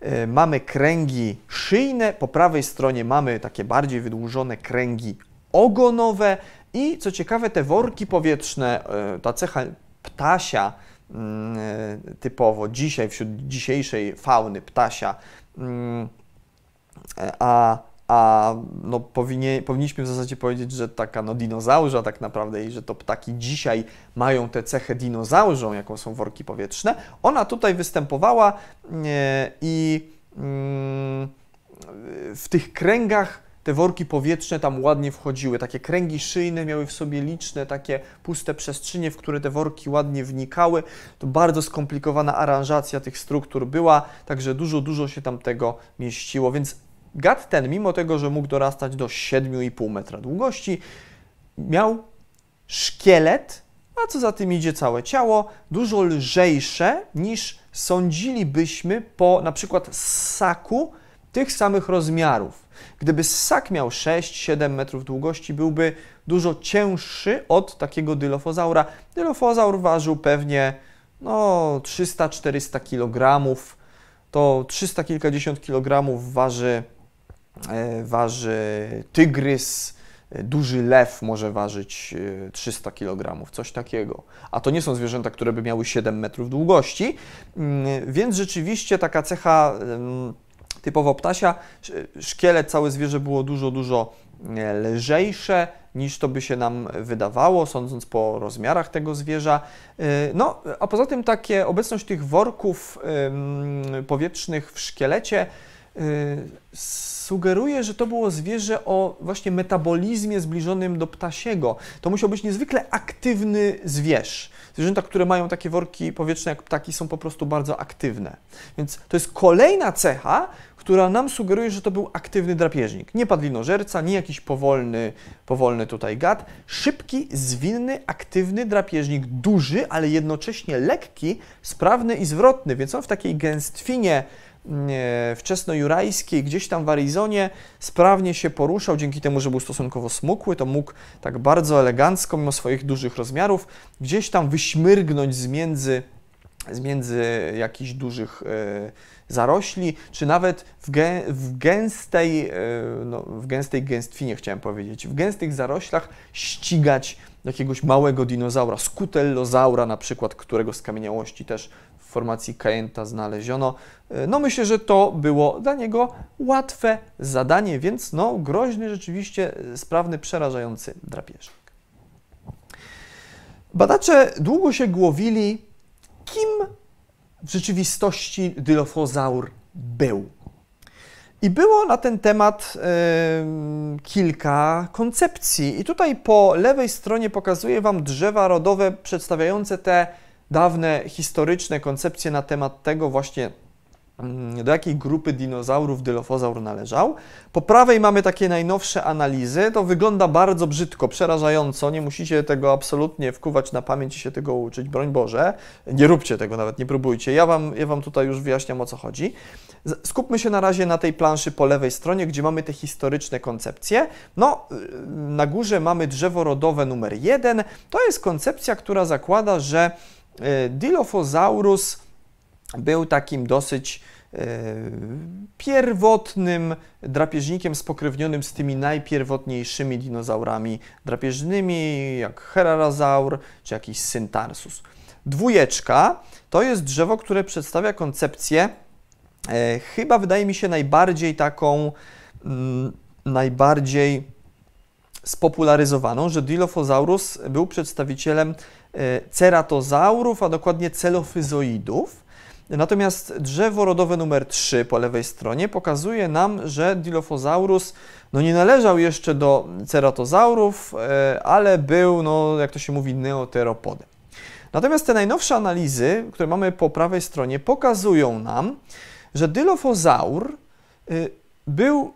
Speaker 1: e, mamy kręgi szyjne, po prawej stronie mamy takie bardziej wydłużone kręgi ogonowe i co ciekawe te worki powietrzne, e, ta cecha ptasia mm, typowo dzisiaj wśród dzisiejszej fauny ptasia, mm, a a no, powinie, powinniśmy w zasadzie powiedzieć, że taka no, dinozaurza tak naprawdę i że to ptaki dzisiaj mają tę cechę dinozaurzą, jaką są worki powietrzne, ona tutaj występowała e, i mm, w tych kręgach te worki powietrzne tam ładnie wchodziły. Takie kręgi szyjne miały w sobie liczne takie puste przestrzenie, w które te worki ładnie wnikały. To bardzo skomplikowana aranżacja tych struktur była, także dużo, dużo się tam tego mieściło, więc Gad ten, mimo tego, że mógł dorastać do 7,5 metra długości, miał szkielet, a co za tym idzie całe ciało, dużo lżejsze niż sądzilibyśmy po na przykład ssaku tych samych rozmiarów. Gdyby ssak miał 6-7 metrów długości, byłby dużo cięższy od takiego dylofozaura. Dylofozaur ważył pewnie no, 300-400 kg. To 300 kilkadziesiąt kilogramów waży waży tygrys, e, duży lew może ważyć 300 e, kg, coś takiego. A to nie są zwierzęta, które by miały 7 metrów długości, mm, więc rzeczywiście taka cecha typowo ptasia, szkielet, całe zwierzę było dużo, dużo lżejsze niż to by się nam wydawało, sądząc po rozmiarach tego zwierza. No, a poza tym takie obecność tych worków powietrznych w szkielecie sugeruje, że to było zwierzę o właśnie metabolizmie zbliżonym do ptasiego. To musiał być niezwykle aktywny zwierz. Zwierzęta, które mają takie worki powietrzne jak ptaki, są po prostu bardzo aktywne. Więc to jest kolejna cecha, która nam sugeruje, że to był aktywny drapieżnik. Nie padlinożerca, nie jakiś powolny, powolny tutaj gad. Szybki, zwinny, aktywny drapieżnik, duży, ale jednocześnie lekki, sprawny i zwrotny, więc on w takiej gęstwinie wczesnojurajskiej, gdzieś tam w Arizonie, sprawnie się poruszał, dzięki temu, że był stosunkowo smukły, to mógł tak bardzo elegancko, mimo swoich dużych rozmiarów, gdzieś tam wyśmyrgnąć z między, z między jakichś dużych e, zarośli, czy nawet w, gę, w gęstej, no, w gęstej gęstwinie chciałem powiedzieć, w gęstych zaroślach ścigać jakiegoś małego dinozaura, skutellozaura na przykład, którego skamieniałości też formacji Kajenta znaleziono. No myślę, że to było dla niego łatwe zadanie, więc no groźny, rzeczywiście sprawny, przerażający drapieżnik. Badacze długo się głowili, kim w rzeczywistości Dilophosaur był. I było na ten temat y, kilka koncepcji. I tutaj po lewej stronie pokazuję Wam drzewa rodowe przedstawiające te dawne historyczne koncepcje na temat tego właśnie Mm, do jakiej grupy dinozaurów dylofozaur należał. Po prawej mamy takie najnowsze analizy. To wygląda bardzo brzydko, przerażająco. Nie musicie tego absolutnie wkuwać na pamięć i się tego uczyć, broń Boże. Nie róbcie tego nawet, nie próbujcie. Ja wam, ja wam tutaj już wyjaśniam o co chodzi. Skupmy się na razie na tej planszy po lewej stronie, gdzie mamy te historyczne koncepcje. No, y, na górze mamy drzewo rodowe numer jeden. To jest koncepcja, która zakłada, że Dilophosaurus był takim dosyć e, pierwotnym drapieżnikiem spokrewnionym z tymi najpierwotniejszymi dinozaurami drapieżnymi, jak Herarazaur czy jakiś Syntarsus. Dwójeczka to jest drzewo, które przedstawia koncepcję e, chyba wydaje mi się najbardziej taką, mm, najbardziej spopularyzowaną, że Dilophosaurus był przedstawicielem e, ceratozaurów, a dokładnie celofyzoidów. Natomiast drzewo rodowe numer 3 po lewej stronie pokazuje nam, że Dilophosaurus no nie należał jeszcze do ceratozaurów, e, ale był, no, jak to się mówi, neoteropodem. Natomiast te najnowsze analizy, które mamy po prawej stronie, pokazują nam, że Dilophosaur e, był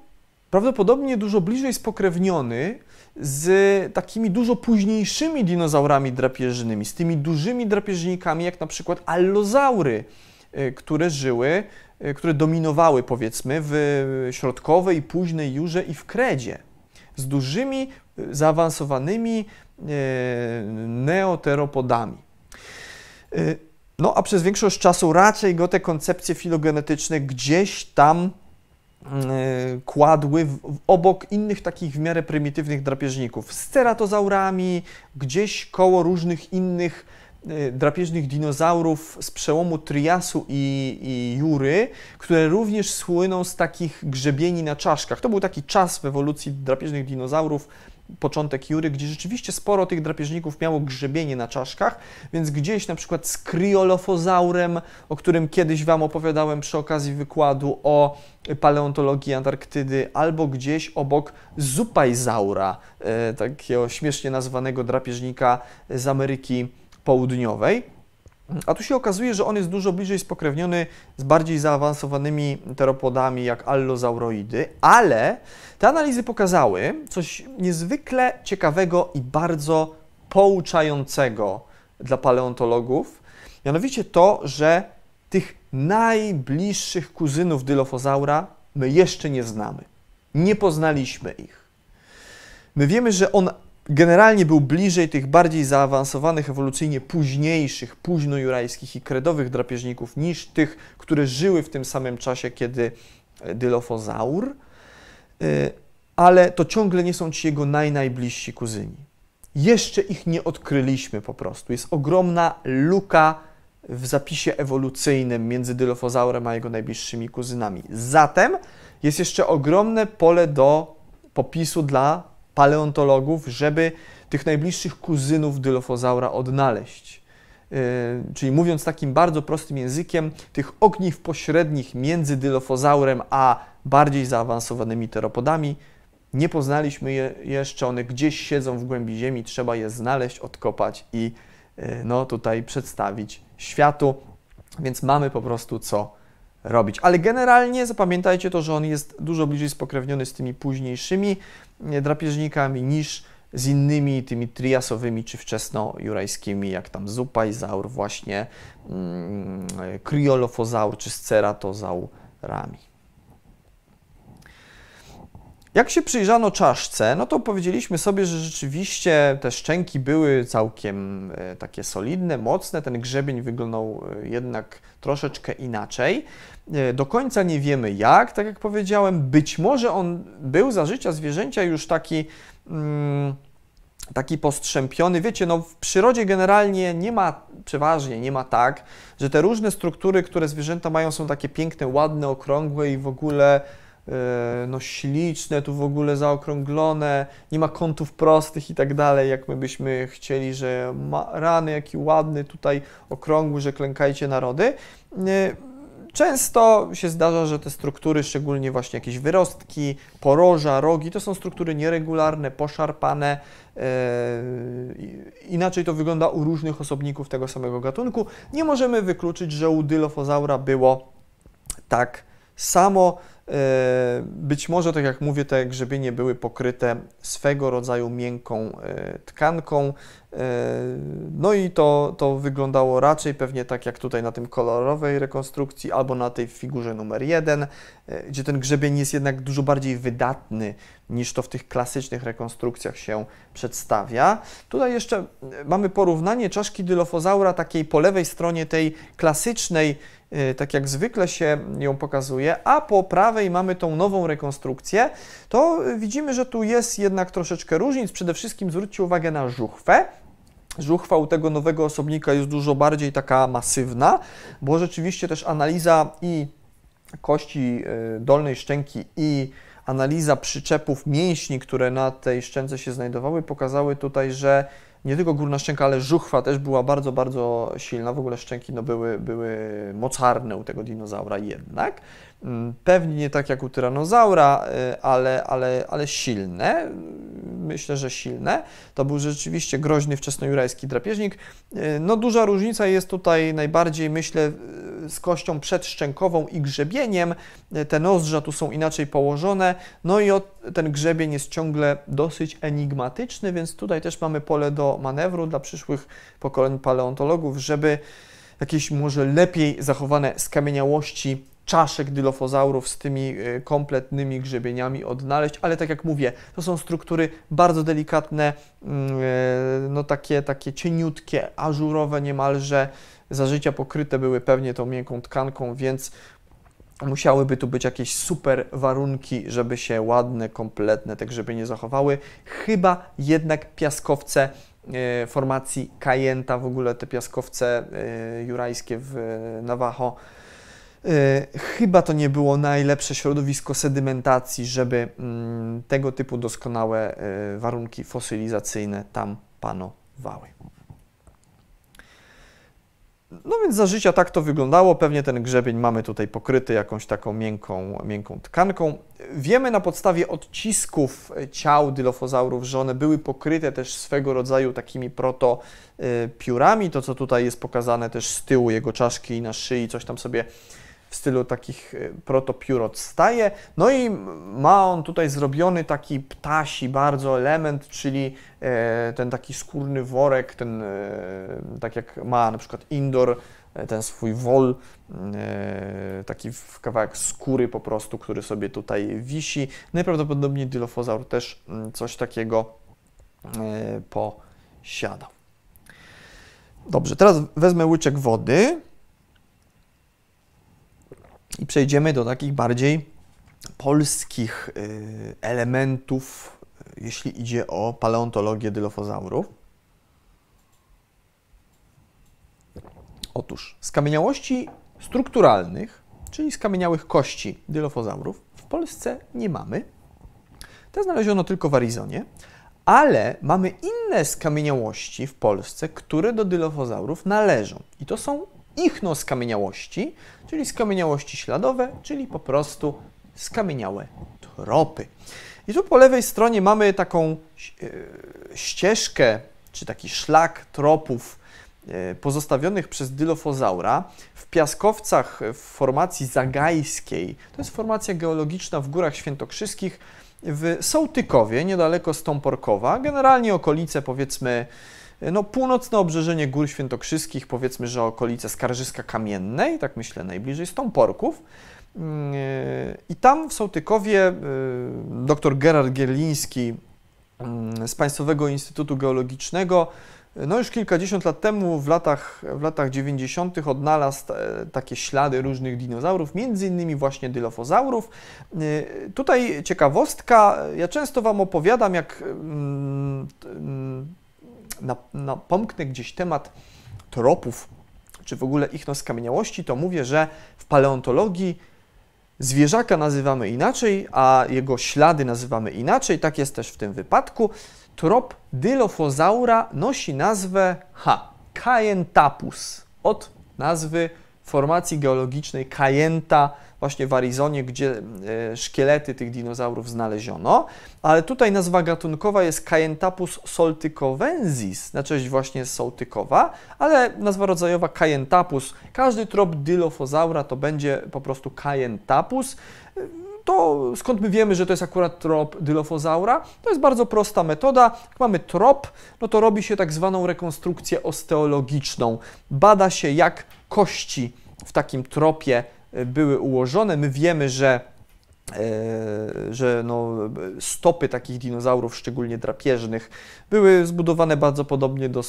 Speaker 1: prawdopodobnie dużo bliżej spokrewniony z takimi dużo późniejszymi dinozaurami drapieżnymi, z tymi dużymi drapieżnikami, jak na przykład allozaury, Y, które żyły, y, które dominowały powiedzmy w środkowej, późnej Jurze i w Kredzie z dużymi, y, zaawansowanymi neoteropodami. No a przez większość czasu raczej go te koncepcje filogenetyczne gdzieś tam kładły w, obok innych takich w miarę prymitywnych drapieżników, z ceratozaurami, gdzieś koło różnych innych Y, drapieżnych dinozaurów z przełomu Triasu i, i, Jury, które również słyną z takich grzebieni na czaszkach. To był taki czas w ewolucji drapieżnych dinozaurów, początek Jury, gdzie rzeczywiście sporo tych drapieżników miało grzebienie na czaszkach, więc gdzieś na przykład z kryolofozaurem, o którym kiedyś Wam opowiadałem przy okazji wykładu o paleontologii Antarktydy, albo gdzieś obok zupajzaura, e, takiego śmiesznie nazwanego drapieżnika z Ameryki południowej. A tu się okazuje, że on jest dużo bliżej spokrewniony z bardziej zaawansowanymi teropodami jak allozauroidy, ale te analizy pokazały coś niezwykle ciekawego i bardzo pouczającego dla paleontologów, mianowicie to, że tych najbliższych kuzynów Dilophosaura my jeszcze nie znamy. Nie poznaliśmy ich. My wiemy, że on generalnie był bliżej tych bardziej zaawansowanych ewolucyjnie późniejszych, późnojurajskich i kredowych drapieżników niż tych, które żyły w tym samym czasie, kiedy e, Dilophosaur, e, ale to ciągle nie są ci jego najnajbliżsi kuzyni. Jeszcze ich nie odkryliśmy po prostu. Jest ogromna luka w zapisie ewolucyjnym między Dilophosaurem a jego najbliższymi kuzynami. Zatem jest jeszcze ogromne pole do popisu dla paleontologów, żeby tych najbliższych kuzynów Dilophosaura odnaleźć. Yy, czyli mówiąc takim bardzo prostym językiem, tych ogniw pośrednich między Dilophosaurem a bardziej zaawansowanymi teropodami nie poznaliśmy je jeszcze, one gdzieś siedzą w głębi ziemi, trzeba je znaleźć, odkopać i yy, no, tutaj przedstawić światu, więc mamy po prostu co robić. Ale generalnie zapamiętajcie to, że on jest dużo bliżej spokrewniony z tymi późniejszymi drapieżnikami niż z innymi tymi triasowymi czy wczesnojurajskimi, jak tam zupajzaur, właśnie mm, kryolofozaur czy sceratozaur rami. Jak się przyjrzano czaszce, no to powiedzieliśmy sobie, że rzeczywiście te szczęki były całkiem e, takie solidne, mocne. Ten grzebień wyglądał e, jednak troszeczkę inaczej. E, do końca nie wiemy jak, tak jak powiedziałem. Być może on był za życia zwierzęcia już taki. Mm, taki postrzępiony. Wiecie, no w przyrodzie generalnie nie ma, przeważnie nie ma tak, że te różne struktury, które zwierzęta mają, są takie piękne, ładne, okrągłe i w ogóle no śliczne, tu w ogóle zaokrąglone, nie ma kątów prostych i tak dalej, jak my byśmy chcieli, że ma rany, jaki ładny tutaj okrągły, że klękajcie narody. E, często się zdarza, że te struktury, szczególnie właśnie jakieś wyrostki, poroża, rogi, to są struktury nieregularne, poszarpane. E, inaczej to wygląda u różnych osobników tego samego gatunku. Nie możemy wykluczyć, że u Dilophosaura było tak samo. E, być może, tak jak mówię, te grzebienie były pokryte swego rodzaju miękką e, tkanką, no i to, to wyglądało raczej pewnie tak jak tutaj na tym kolorowej rekonstrukcji albo na tej figurze numer jeden, gdzie ten grzebień jest jednak dużo bardziej wydatny niż to w tych klasycznych rekonstrukcjach się przedstawia. Tutaj jeszcze mamy porównanie czaszki dylofozaura takiej po lewej stronie tej klasycznej Y, tak jak zwykle się ją pokazuje, a po prawej mamy tą nową rekonstrukcję, to widzimy, że tu jest jednak troszeczkę różnic. Przede wszystkim zwróćcie uwagę na żuchwę. Żuchwa u tego nowego osobnika jest dużo bardziej taka masywna, bo rzeczywiście też analiza i kości y, dolnej szczęki i analiza przyczepów mięśni, które na tej szczęce się znajdowały, pokazały tutaj, że nie tylko górna szczęka, ale żuchwa też była bardzo, bardzo silna. W ogóle szczęki no, były, były mocarne u tego dinozaura jednak. Mm, pewnie nie tak jak u tyranozaura, y, ale, ale, ale silne. Myślę, że silne. To był rzeczywiście groźny wczesnojurajski drapieżnik. Y, no duża różnica jest tutaj najbardziej, myślę, y, z kością przedszczękową i grzebieniem. Te nozdrza tu są inaczej położone. No i ten grzebień jest ciągle dosyć enigmatyczny, więc tutaj też mamy pole do manewru dla przyszłych pokoleń paleontologów, żeby jakieś może lepiej zachowane skamieniałości czaszek dylofozaurów z tymi e, kompletnymi grzebieniami odnaleźć, ale tak jak mówię, to są struktury bardzo delikatne, mm, e, no takie, takie cieniutkie, ażurowe niemalże, za życia pokryte były pewnie tą miękką tkanką, więc musiałyby tu być jakieś super warunki, żeby się ładne, kompletne te grzebienie zachowały. Chyba jednak piaskowce e, formacji Kajenta, w ogóle te piaskowce jurajskie w Navajo, chyba to nie było najlepsze środowisko sedymentacji, żeby mm, tego typu doskonałe e, warunki fosylizacyjne tam panowały. No więc za życia tak to wyglądało. Pewnie ten grzebień mamy tutaj pokryty jakąś taką miękką, miękką tkanką. Wiemy na podstawie odcisków ciał dylofozaurów, że one były pokryte też swego rodzaju takimi protopiórami. To, co tutaj jest pokazane też z tyłu jego czaszki i na szyi, coś tam sobie w stylu takich e, protopiór staje. No i ma on tutaj zrobiony taki ptasi bardzo element, czyli e, ten taki skórny worek, ten e, tak jak ma na przykład indoor, ten swój wol, taki kawałek skóry po prostu, który sobie tutaj wisi. Najprawdopodobniej Dilophosaur też mm, coś takiego posiadał. Dobrze, teraz wezmę łyczek wody i przejdziemy do takich bardziej polskich y, elementów, jeśli idzie o paleontologię dylofozaurów. Otóż skamieniałości strukturalnych, czyli skamieniałych kości dylofozaurów, w Polsce nie mamy. Te znaleziono tylko w Arizonie, ale mamy inne skamieniałości w Polsce, które do dylofozaurów należą. I to są ichnoskamieniałości, czyli skamieniałości śladowe, czyli po prostu skamieniałe tropy. I tu po lewej stronie mamy taką e, ścieżkę, czy taki szlak tropów e, pozostawionych przez dylofozaura w piaskowcach w formacji zagajskiej. To jest formacja geologiczna w Górach Świętokrzyskich w Sołtykowie, niedaleko Stąporkowa. Generalnie okolice powiedzmy no, północne obrzeżenie Gór Świętokrzyskich, powiedzmy, że okolice Skarżyska Kamiennej, tak myślę najbliżej Stąporków. Mm, I tam w Sołtykowie dr Gerard Gierliński mm, z Państwowego Instytutu Geologicznego no już kilkadziesiąt lat temu, w latach, w latach 90., odnalazł e, takie ślady różnych dinozaurów, między innymi właśnie dylofozaurów. E, tutaj ciekawostka, ja często Wam opowiadam, jak mm, napomknę gdzieś temat tropów, czy w ogóle ich skamieniałości, to mówię, że w paleontologii zwierzaka nazywamy inaczej, a jego ślady nazywamy inaczej. Tak jest też w tym wypadku. Trop Dylofozaura nosi nazwę H. Kayentapus od nazwy formacji geologicznej Kayenta właśnie w Arizonie, gdzie e, szkielety tych dinozaurów znaleziono, ale tutaj nazwa gatunkowa jest Kayentapus soltykovensis, na cześć właśnie Sołtykowa, ale nazwa rodzajowa Kayentapus. Każdy trop Dilophosaura to będzie po prostu Kayentapus to skąd my wiemy, że to jest akurat trop dylofozaura? To jest bardzo prosta metoda. Jak mamy trop, no to robi się tak zwaną rekonstrukcję osteologiczną. Bada się, jak kości w takim tropie e, były ułożone. My wiemy, że e, że no, stopy takich dinozaurów, szczególnie drapieżnych, były zbudowane bardzo podobnie do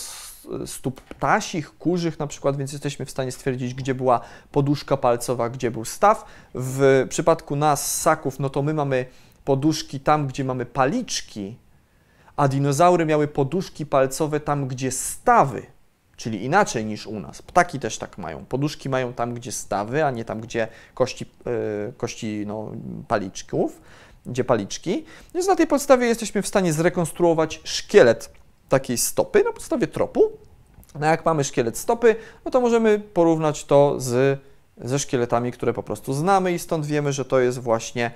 Speaker 1: stóp ptasich, kurzych na przykład, więc jesteśmy w stanie stwierdzić, gdzie była poduszka palcowa, gdzie był staw. W przypadku nas, ssaków, no to my mamy poduszki tam, gdzie mamy paliczki, a dinozaury miały poduszki palcowe tam, gdzie stawy, czyli inaczej niż u nas. Ptaki też tak mają. Poduszki mają tam, gdzie stawy, a nie tam, gdzie kości, yy, kości no, paliczków, gdzie paliczki. Więc na tej podstawie jesteśmy w stanie zrekonstruować szkielet takiej stopy na podstawie tropu. No jak mamy szkielet stopy, no to możemy porównać to z, ze szkieletami, które po prostu znamy i stąd wiemy, że to jest właśnie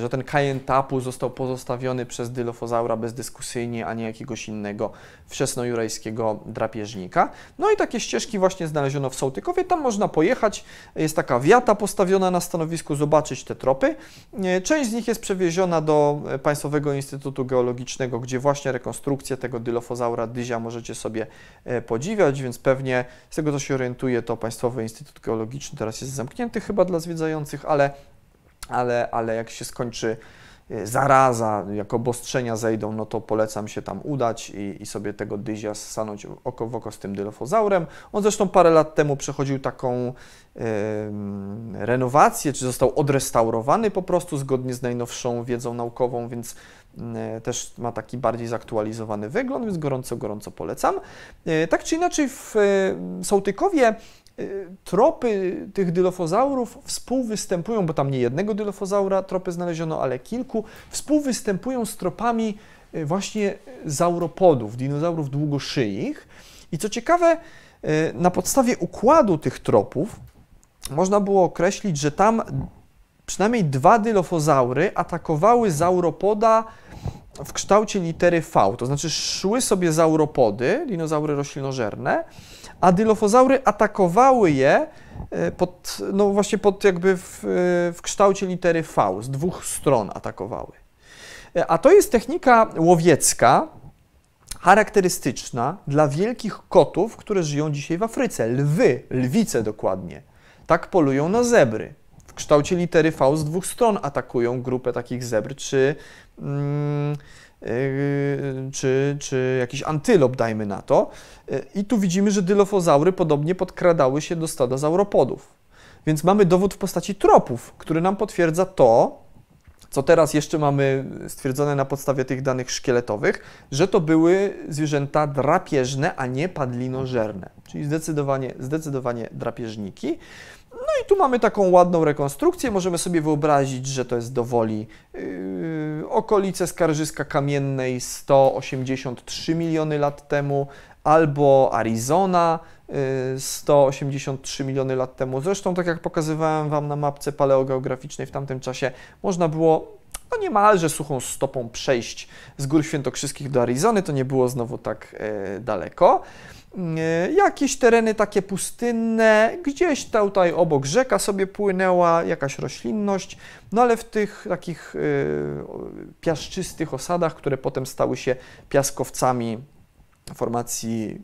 Speaker 1: że ten Kajentapu został pozostawiony przez Dylofozaura bezdyskusyjnie, a nie jakiegoś innego wczesnojurajskiego drapieżnika. No i takie ścieżki właśnie znaleziono w Sołtykowie. Tam można pojechać, jest taka wiata postawiona na stanowisku, zobaczyć te tropy. E, część z nich jest przewieziona do e, Państwowego Instytutu Geologicznego, gdzie właśnie rekonstrukcję tego Dylofozaura dyzia możecie sobie podziwiać, więc pewnie z tego co się orientuję, to Państwowy Instytut Geologiczny teraz jest zamknięty chyba dla zwiedzających, ale ale, ale jak się skończy y, zaraza, jak obostrzenia zejdą, no to polecam się tam udać i, i sobie tego dyzia stanąć oko w oko z tym dylofozaurem. On zresztą parę lat temu przechodził taką yy, renowację, czy został odrestaurowany po prostu zgodnie z najnowszą wiedzą naukową, więc yy, też ma taki bardziej zaktualizowany wygląd, więc gorąco, gorąco polecam. Yy, tak czy inaczej w Sołtykowie Y, tropy tych dylofozaurów współwystępują, bo tam nie jednego dylofozaura tropy znaleziono, ale kilku, współwystępują z tropami y, właśnie zauropodów, dinozaurów długoszyich. I co ciekawe, y, na podstawie układu tych tropów można było określić, że tam przynajmniej dwa dylofozaury atakowały zauropoda w kształcie litery V, to znaczy szły sobie zauropody, dinozaury roślinożerne, a dylofozaury atakowały je e, pod, no właśnie pod jakby w, e, w kształcie litery V, z dwóch stron atakowały. E, a to jest technika łowiecka, charakterystyczna dla wielkich kotów, które żyją dzisiaj w Afryce. Lwy, lwice dokładnie, tak polują na zebry. W kształcie litery V z dwóch stron atakują grupę takich zebr, czy czy, czy jakiś antylop, dajmy na to. Yy, I tu widzimy, że dylofozaury podobnie podkradały się do stada zauropodów. Więc mamy dowód w postaci tropów, który nam potwierdza to, co teraz jeszcze mamy stwierdzone na podstawie tych danych szkieletowych, że to były zwierzęta drapieżne, a nie padlinożerne, czyli zdecydowanie, zdecydowanie drapieżniki. No i tu mamy taką ładną rekonstrukcję. Możemy sobie wyobrazić, że to jest do woli yy, okolice Skarżyska Kamiennej 183 miliony lat temu, albo Arizona 183 yy, miliony lat temu. Zresztą, tak jak pokazywałem Wam na mapce paleogeograficznej w tamtym czasie, można było no niemalże suchą stopą przejść z Gór Świętokrzyskich do Arizony. To nie było znowu tak yy, daleko. E, jakieś tereny takie pustynne, gdzieś tutaj obok rzeka sobie płynęła jakaś roślinność, no ale w tych takich y, piaszczystych osadach, które potem stały się piaskowcami formacji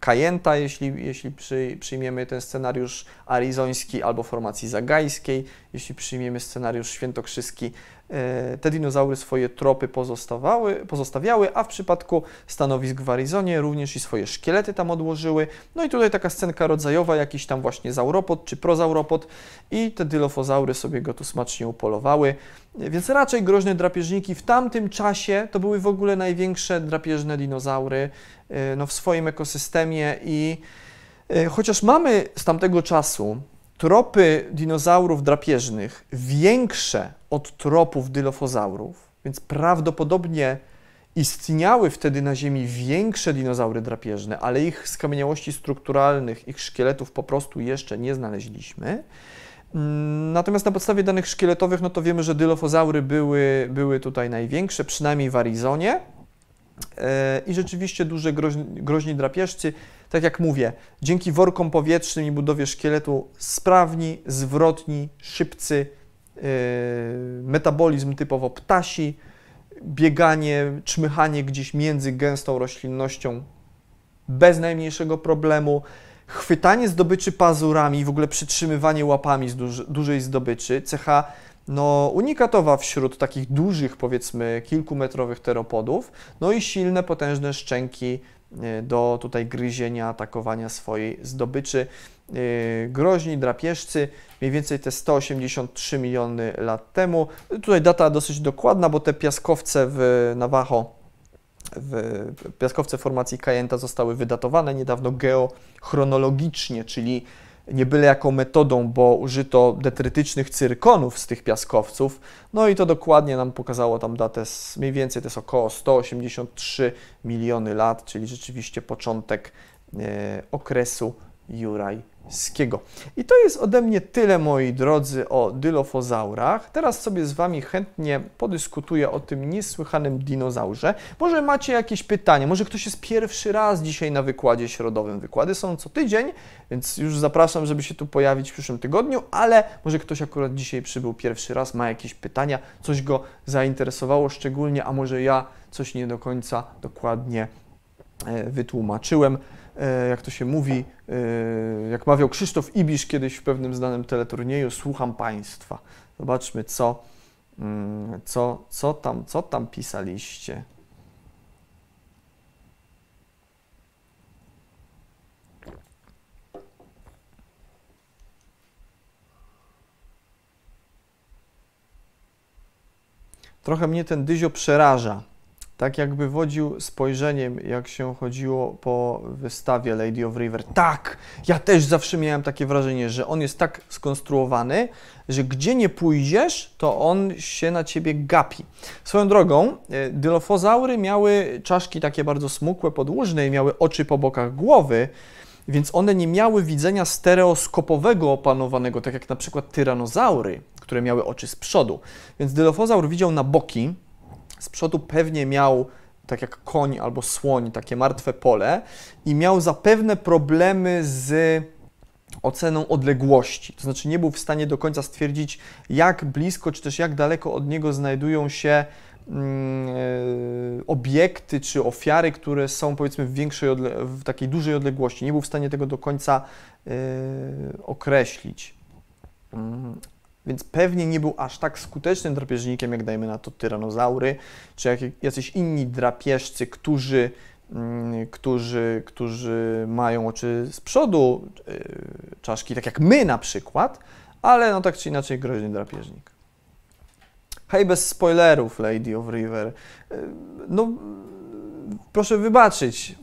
Speaker 1: Kajenta, jeśli, jeśli przy, przyjmiemy ten scenariusz arizoński, albo formacji zagajskiej, jeśli przyjmiemy scenariusz świętokrzyski. E, te dinozaury swoje tropy pozostawały, pozostawiały, a w przypadku stanowisk w Arizonie również i swoje szkielety tam odłożyły. No i tutaj taka scenka rodzajowa, jakiś tam właśnie zauropod czy prozauropod i te dylofozaury sobie go tu smacznie upolowały. Więc raczej groźne drapieżniki w tamtym czasie to były w ogóle największe drapieżne dinozaury e, no, w swoim ekosystemie i e, chociaż mamy z tamtego czasu tropy dinozaurów drapieżnych większe od tropów dylofozaurów, więc prawdopodobnie istniały wtedy na Ziemi większe dinozaury drapieżne, ale ich skamieniałości strukturalnych, ich szkieletów po prostu jeszcze nie znaleźliśmy. Mm, natomiast na podstawie danych szkieletowych, no to wiemy, że dylofozaury były, były tutaj największe, przynajmniej w Arizonie. E, I rzeczywiście duże groźni, groźni drapieżcy, tak jak mówię, dzięki workom powietrznym i budowie szkieletu sprawni, zwrotni, szybcy, e, metabolizm typowo ptasi, bieganie, czmychanie gdzieś między gęstą roślinnością bez najmniejszego problemu, chwytanie zdobyczy pazurami, w ogóle przytrzymywanie łapami z duży, dużej zdobyczy, cecha no, unikatowa wśród takich dużych, powiedzmy, kilkumetrowych teropodów, no i silne, potężne szczęki e, do tutaj gryzienia, atakowania swojej zdobyczy. E, groźni drapieżcy, mniej więcej te 183 miliony lat temu. Tutaj data dosyć dokładna, bo te piaskowce w Navajo w piaskowce formacji Kajenta zostały wydatowane niedawno geochronologicznie, czyli nie byle jaką metodą, bo użyto detrytycznych cyrkonów z tych piaskowców, no i to dokładnie nam pokazało tam datę, z, mniej więcej to jest około 183 miliony lat, czyli rzeczywiście początek e, okresu Juraj i to jest ode mnie tyle, moi drodzy, o dylofozaurach. Teraz sobie z Wami chętnie podyskutuję o tym niesłychanym dinozaurze. Może macie jakieś pytanie, może ktoś jest pierwszy raz dzisiaj na wykładzie środowym. Wykłady są co tydzień, więc już zapraszam, żeby się tu pojawić w przyszłym tygodniu, ale może ktoś akurat dzisiaj przybył pierwszy raz, ma jakieś pytania, coś go zainteresowało szczególnie, a może ja coś nie do końca dokładnie wytłumaczyłem. E, jak to się mówi, e, jak mawiał Krzysztof Ibisz kiedyś w pewnym znanym teleturnieju, słucham Państwa. Zobaczmy, co, mm, co, co, tam, co tam pisaliście. Trochę mnie ten dyzio przeraża tak jakby wodził spojrzeniem, jak się chodziło po wystawie Lady of River. Tak, ja też zawsze miałem takie wrażenie, że on jest tak skonstruowany, że gdzie nie pójdziesz, to on się na ciebie gapi. Swoją drogą, e, dylofozaury miały czaszki takie bardzo smukłe, podłużne i miały oczy po bokach głowy, więc one nie miały widzenia stereoskopowego opanowanego, tak jak na przykład tyranozaury, które miały oczy z przodu. Więc dylofozaur widział na boki, z przodu pewnie miał, tak jak koń albo słoń, takie martwe pole i miał zapewne problemy z oceną odległości. To znaczy nie był w stanie do końca stwierdzić, jak blisko czy też jak daleko od niego znajdują się mm, e, obiekty czy ofiary, które są powiedzmy w większej, w takiej dużej odległości. Nie był w stanie tego do końca e, określić. Więc pewnie nie był aż tak skutecznym drapieżnikiem, jak dajmy na to tyranozaury, czy jak, jacyś inni drapieżcy, którzy, mm, którzy, którzy mają oczy z przodu, yy, czaszki, tak jak my na przykład, ale no tak czy inaczej groźny drapieżnik. Hej, bez spoilerów, Lady of River. Yy, no, proszę wybaczyć,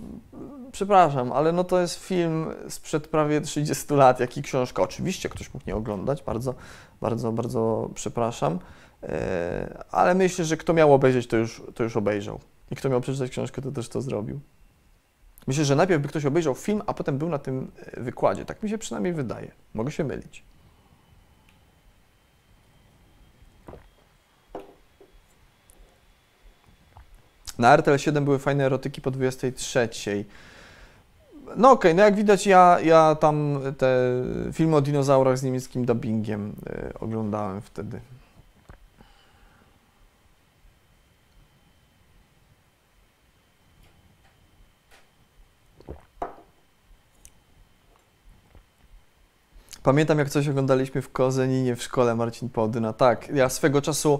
Speaker 1: przepraszam, ale no to jest film sprzed prawie 30 lat, jak i książka. Oczywiście ktoś mógł nie oglądać, bardzo, bardzo, bardzo przepraszam, e, ale myślę, że kto miał obejrzeć, to już, to już obejrzał. I kto miał przeczytać książkę, to też to zrobił. Myślę, że najpierw by ktoś obejrzał film, a potem był na tym e, wykładzie. Tak mi się przynajmniej wydaje. Mogę się mylić. Na RTL 7 były fajne erotyki po 23. No okej, okay, no jak widać ja, ja tam te filmy o dinozaurach z niemieckim dubbingiem y, oglądałem wtedy. Pamiętam, jak coś oglądaliśmy w Kozeninie w szkole Marcin Podyna. Tak, ja swego czasu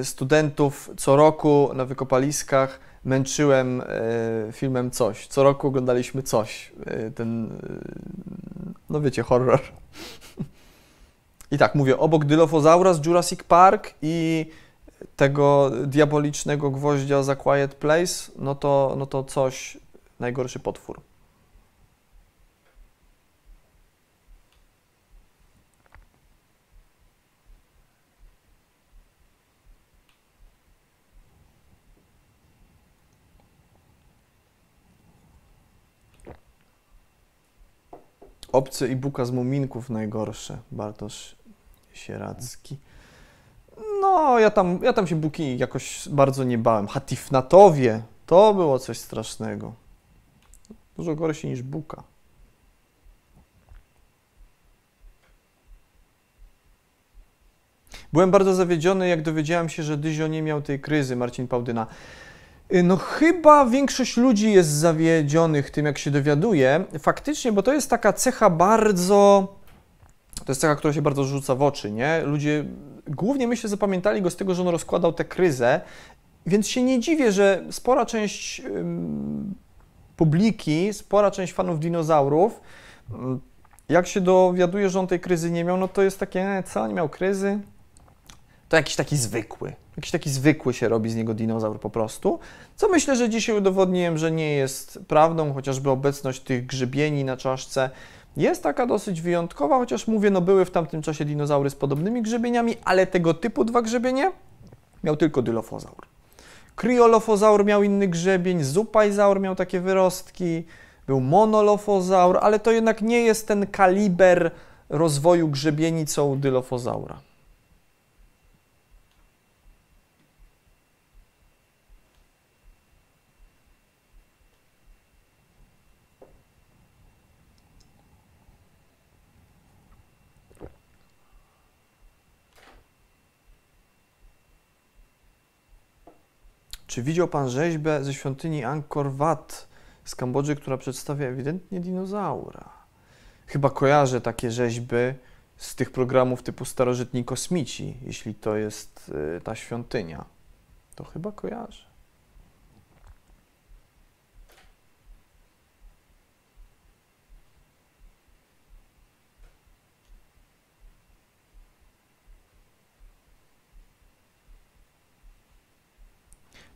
Speaker 1: y, studentów co roku na wykopaliskach męczyłem y, filmem Coś. Co roku oglądaliśmy Coś. Y, ten, no wiecie, horror. I tak, mówię, obok Dylofozaura z Jurassic Park i tego diabolicznego gwoździa za Quiet Place, no to, no to Coś, najgorszy potwór. Obcy i Buka z Muminków najgorsze. Bartosz Sieradzki. No, ja tam, ja tam się Buki jakoś bardzo nie bałem. Hatifnatowie, to było coś strasznego. Dużo gorsze niż Buka. Byłem bardzo zawiedziony, jak dowiedziałem się, że Dyzio nie miał tej kryzy, Marcin Pałdyna. Y, No chyba większość ludzi jest zawiedzionych tym, jak się dowiaduje. Faktycznie, bo to jest taka cecha bardzo... To jest cecha, która się bardzo rzuca w oczy, nie? Ludzie głównie, myślę, zapamiętali go z tego, że on rozkładał tę kryzę, więc się nie dziwię, że spora część publiki, spora część fanów dinozaurów, ym, jak się dowiaduje, że on tej kryzy nie miał, no to jest takie, e, co, nie miał kryzy? To jakiś taki zwykły. Jakiś taki zwykły się robi z niego dinozaur po prostu. Co myślę, że dzisiaj udowodniłem, że nie jest prawdą, chociażby obecność tych grzybieni na czaszce jest taka dosyć wyjątkowa, chociaż mówię, no były w tamtym czasie dinozaury z podobnymi grzybieniami, ale tego typu dwa grzebienie miał tylko dylofozaur. Kryolofozaur miał inny grzebień, zupajzaur miał takie wyrostki, był monolofozaur, ale to jednak nie jest ten kaliber rozwoju grzebieni, co u dylofozaura. Czy widział Pan rzeźbę ze świątyni Angkor Wat z Kambodży, która przedstawia ewidentnie dinozaura? Chyba kojarzę takie rzeźby z tych programów typu Starożytni Kosmici, jeśli to jest y, ta świątynia. To chyba kojarzę.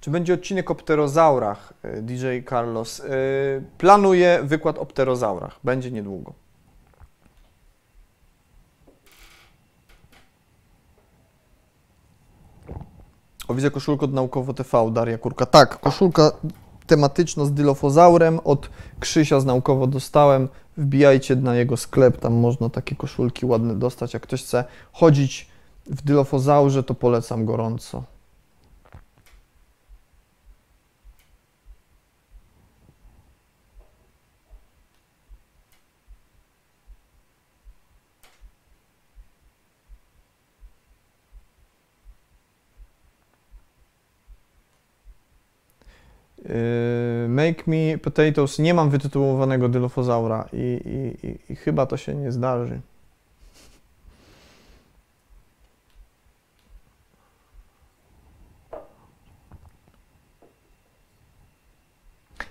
Speaker 1: Czy będzie odcinek o pterozaurach, y, DJ Carlos? Y, Planuję wykład o pterozaurach. Będzie niedługo. O, widzę koszulkę od Naukowo TV, Daria Kurka. Tak, koszulka tematyczna z dylofozaurem od Krzysia z Naukowo dostałem. Wbijajcie na jego sklep, tam można takie koszulki ładne dostać. Jak ktoś chce chodzić w dylofozaurze, to polecam gorąco. Make me potatoes. Nie mam wytytułowanego dylofozaura i, i, i, i chyba to się nie zdarzy.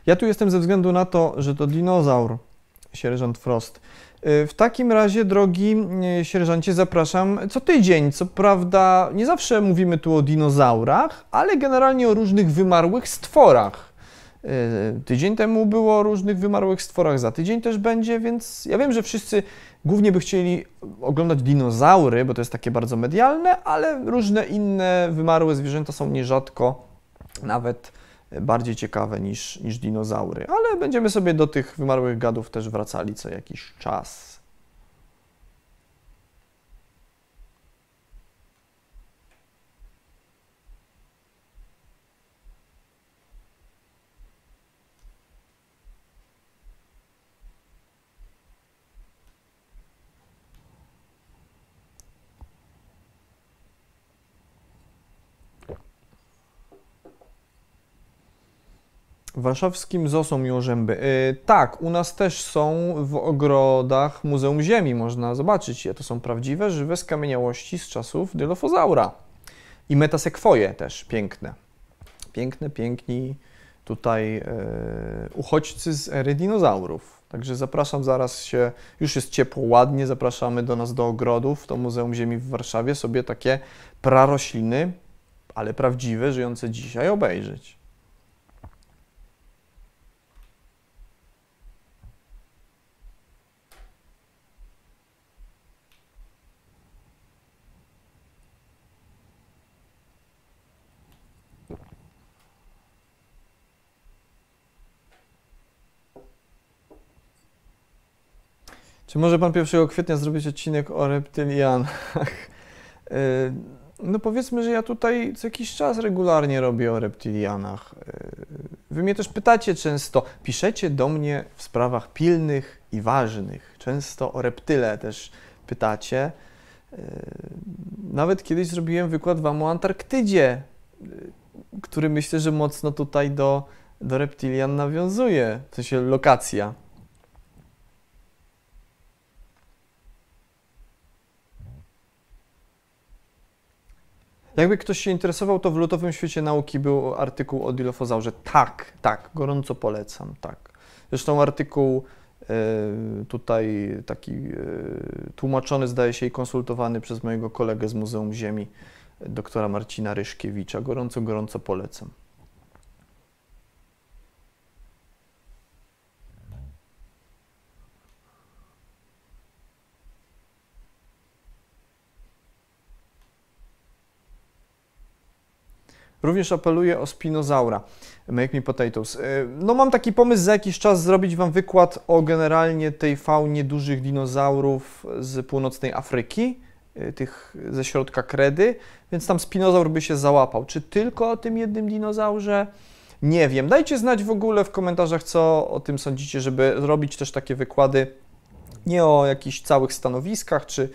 Speaker 1: Ja tu jestem ze względu na to, że to dinozaur, sierżant Frost. Yy, W takim razie, drogi yy, sierżancie, zapraszam co tydzień. Co prawda, nie zawsze mówimy tu o dinozaurach, ale generalnie o różnych wymarłych stworach. Yy, Tydzień temu było o różnych wymarłych stworach, za tydzień też będzie, więc ja wiem, że wszyscy głównie by chcieli oglądać dinozaury, bo to jest takie bardzo medialne, ale różne inne wymarłe zwierzęta są nierzadko nawet bardziej ciekawe niż, niż dinozaury. Ale będziemy sobie do tych wymarłych gadów też wracali co jakiś czas. Warszawskim zoo są miłożęby. Yy, tak, u nas też są w ogrodach Muzeum Ziemi, można zobaczyć je. To są prawdziwe, żywe skamieniałości z czasów Dylofozaura. I metasekwoje też, piękne. Piękne, piękni tutaj yy, uchodźcy z ery dinozaurów. Także zapraszam zaraz się, już jest ciepło, ładnie, zapraszamy do nas do ogrodów, do Muzeum Ziemi w Warszawie, sobie takie prarośliny, ale prawdziwe, żyjące dzisiaj obejrzeć. Czy może pan 1 kwietnia zrobić odcinek o reptylianach? Y, no powiedzmy, że ja tutaj co jakiś czas regularnie robię o reptilianach. Y, wy mnie też pytacie często, piszecie do mnie w sprawach pilnych i ważnych. Często o reptyle też pytacie. Y, nawet kiedyś zrobiłem wykład wam o Antarktydzie, który myślę, że mocno tutaj do, do reptilian nawiązuje, w sensie lokacja. Jakby ktoś się interesował, to w Lutowym Świecie Nauki był artykuł o dilofozaurze. Tak, tak, gorąco polecam, tak. Zresztą artykuł y, tutaj taki y, tłumaczony, zdaje się, i konsultowany przez mojego kolegę z Muzeum Ziemi, doktora Marcina Ryszkiewicza. Gorąco, gorąco polecam. Również apeluję o Spinozaura, Make Me Potatoes. Y, no mam taki pomysł za jakiś czas zrobić Wam wykład o generalnie tej faunie dużych dinozaurów z północnej Afryki, y, tych ze środka kredy, więc tam spinozaur by się załapał. Czy tylko o tym jednym dinozaurze? Nie wiem. Dajcie znać w ogóle w komentarzach, co o tym sądzicie, żeby zrobić też takie wykłady nie o jakichś całych stanowiskach, czy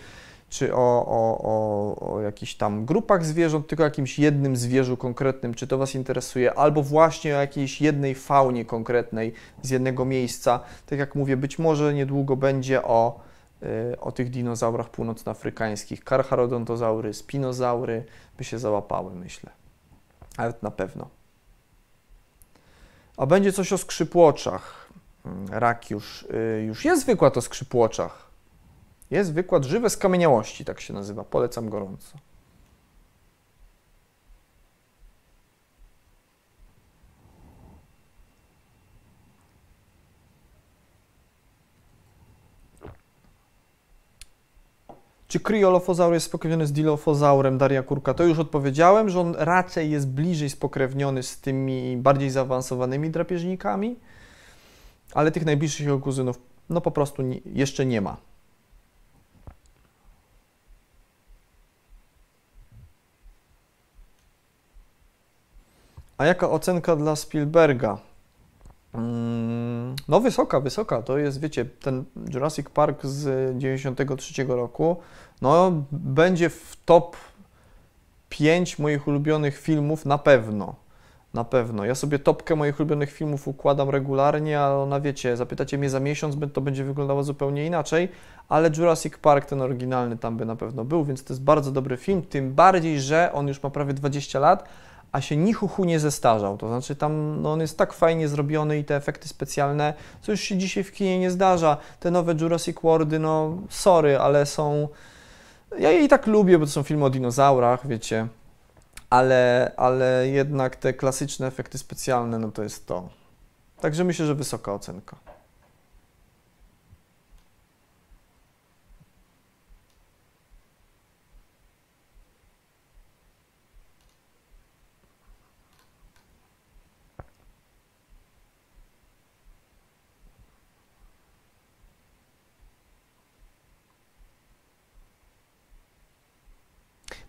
Speaker 1: czy o, o, o, o jakichś tam grupach zwierząt, tylko o jakimś jednym zwierzu konkretnym, czy to Was interesuje, albo właśnie o jakiejś jednej faunie konkretnej z jednego miejsca. Tak jak mówię, być może niedługo będzie o, y, o tych dinozaurach północnoafrykańskich. Karcharodontozaury, spinozaury by się załapały, myślę. Nawet na pewno. A będzie coś o skrzypłoczach. Mm, rak już, y, już jest wykład o skrzypłoczach jest wykład Żywe skamieniałości, tak się nazywa. Polecam gorąco. Czy kryolofozaur jest spokrewniony z dilofozaurem Daria Kurka? To już odpowiedziałem, że on raczej jest bliżej spokrewniony z tymi bardziej zaawansowanymi drapieżnikami, ale tych najbliższych jego kuzynów no po prostu nie, jeszcze nie ma. A jaka ocenka dla Spielberga? Mm, no wysoka, wysoka. To jest, wiecie, ten Jurassic Park z 93 roku, no będzie w top 5 moich ulubionych filmów na pewno. Na pewno. Ja sobie topkę moich ulubionych filmów układam regularnie, a ona wiecie, zapytacie mnie za miesiąc, to będzie wyglądało zupełnie inaczej, ale Jurassic Park, ten oryginalny, tam by na pewno był, więc to jest bardzo dobry film, tym bardziej, że on już ma prawie 20 lat, a się nichuchu nie zestarzał. To znaczy tam no on jest tak fajnie zrobiony i te efekty specjalne, co już się dzisiaj w kinie nie zdarza. Te nowe Jurassic Worldy, no sorry, ale są... Ja je i tak lubię, bo to są filmy o dinozaurach, wiecie, ale, ale jednak te klasyczne efekty specjalne, no to jest to. Także myślę, że wysoka ocenka.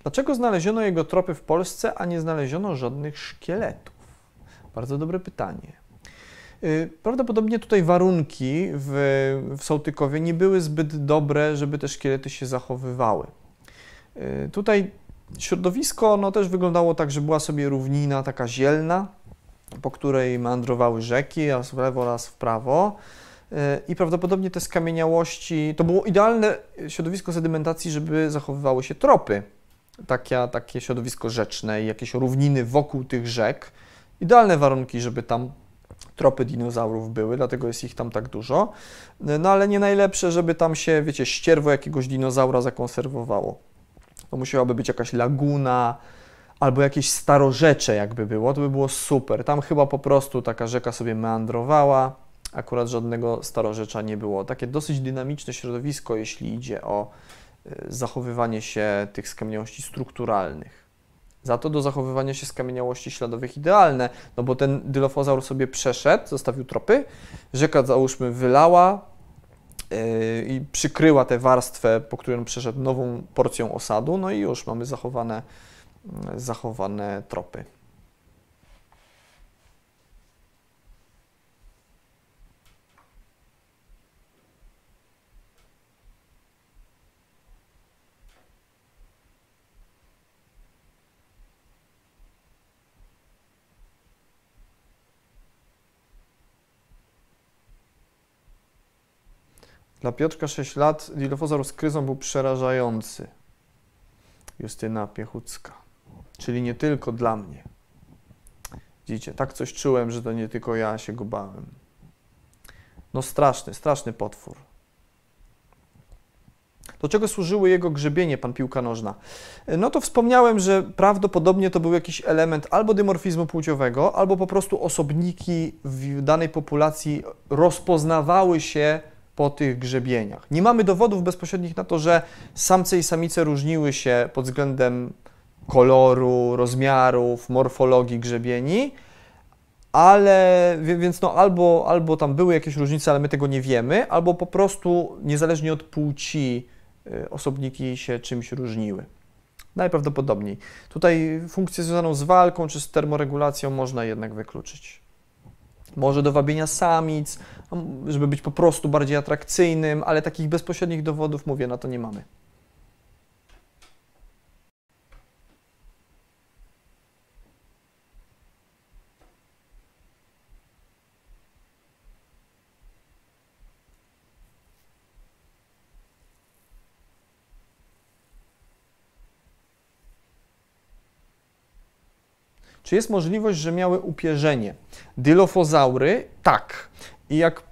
Speaker 1: Dlaczego znaleziono jego tropy w Polsce, a nie znaleziono żadnych szkieletów? Bardzo dobre pytanie. Y, prawdopodobnie tutaj warunki w, w Sołtykowie nie były zbyt dobre, żeby te szkielety się zachowywały. Y, tutaj środowisko no, też wyglądało tak, że była sobie równina taka zielna, po której meandrowały rzeki, raz w lewo, raz w prawo. E, I prawdopodobnie te skamieniałości, to było idealne środowisko sedymentacji, żeby zachowywały się tropy. Takie, środowisko rzeczne i jakieś równiny wokół tych rzek. Idealne warunki, żeby tam tropy dinozaurów były, dlatego jest ich tam tak dużo. No ale nie najlepsze, żeby tam się, wiecie, ścierwo jakiegoś dinozaura zakonserwowało. To musiałaby być jakaś laguna, albo jakieś starorzecze jakby było, to by było super. Tam chyba po prostu taka rzeka sobie meandrowała, akurat żadnego starorzecza nie było. Takie dosyć dynamiczne środowisko, jeśli idzie o zachowywanie się tych skamieniałości strukturalnych. Za to do zachowywania się skamieniałości śladowych idealne, no bo ten dylofozaur sobie przeszedł, zostawił tropy, rzeka załóżmy wylała yy, i przykryła tę warstwę, po której on przeszedł nową porcją osadu, no i już mamy zachowane, zachowane tropy. Dla Piotrka 6 lat Dilofozaur z kryzą był przerażający. Justyna Piechucka. Czyli nie tylko dla mnie. Widzicie, tak coś czułem, że to nie tylko ja się go bałem. No straszny, straszny potwór. Do czego służyły jego grzebienie, pan piłka nożna? No to wspomniałem, że prawdopodobnie to był jakiś element albo dymorfizmu płciowego, albo po prostu osobniki w danej populacji rozpoznawały się po tych grzebieniach. Nie mamy dowodów bezpośrednich na to, że samce i samice różniły się pod względem koloru, rozmiarów, morfologii grzebieni, ale więc no albo, albo tam były jakieś różnice, ale my tego nie wiemy, albo po prostu niezależnie od płci y, osobniki się czymś różniły. Najprawdopodobniej. Tutaj funkcję związaną z walką czy z termoregulacją można jednak wykluczyć może do wabienia samic, żeby być po prostu bardziej atrakcyjnym, ale takich bezpośrednich dowodów, mówię, na to nie mamy. Czy jest możliwość, że miały upierzenie? Dylofozaury? Tak. I jak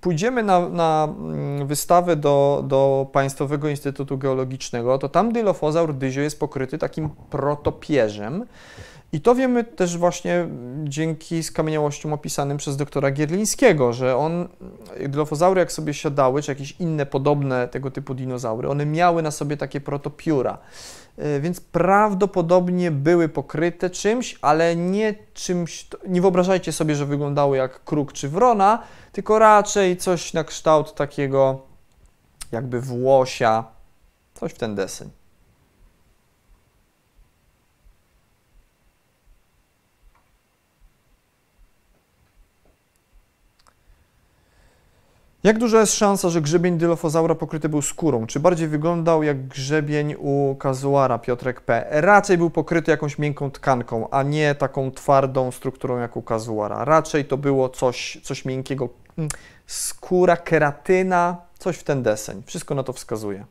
Speaker 1: pójdziemy na, na mm, wystawę do, do Państwowego Instytutu Geologicznego, to tam dylofozaur dyzio jest pokryty takim protopierzem. I to wiemy też właśnie dzięki skamieniałościom opisanym przez doktora Gierlińskiego, że on, dylofozaury jak sobie siadały, czy jakieś inne podobne tego typu dinozaury, one miały na sobie takie protopióra. E, więc prawdopodobnie były pokryte czymś, ale nie czymś, nie wyobrażajcie sobie, że wyglądały jak kruk czy wrona, tylko raczej coś na kształt takiego jakby włosia, coś w ten deseń. Jak duża jest szansa, że grzebień dylofozaura pokryty był skórą? Czy bardziej wyglądał jak grzebień u kazuara Piotrek P? Raczej był pokryty jakąś miękką tkanką, a nie taką twardą strukturą jak u kazuara. Raczej to było coś, coś miękkiego. Mm, skóra, keratyna, coś w ten deseń. Wszystko na to wskazuje.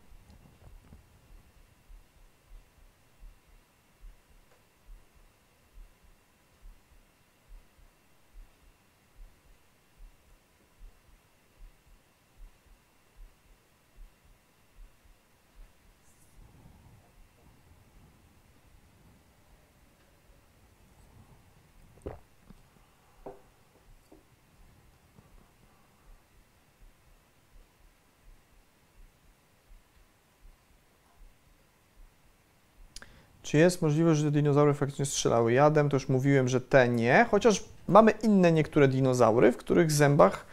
Speaker 1: Czy jest możliwość, że dinozaury faktycznie strzelały jadem? To już mówiłem, że te nie, chociaż mamy inne niektóre dinozaury, w których zębach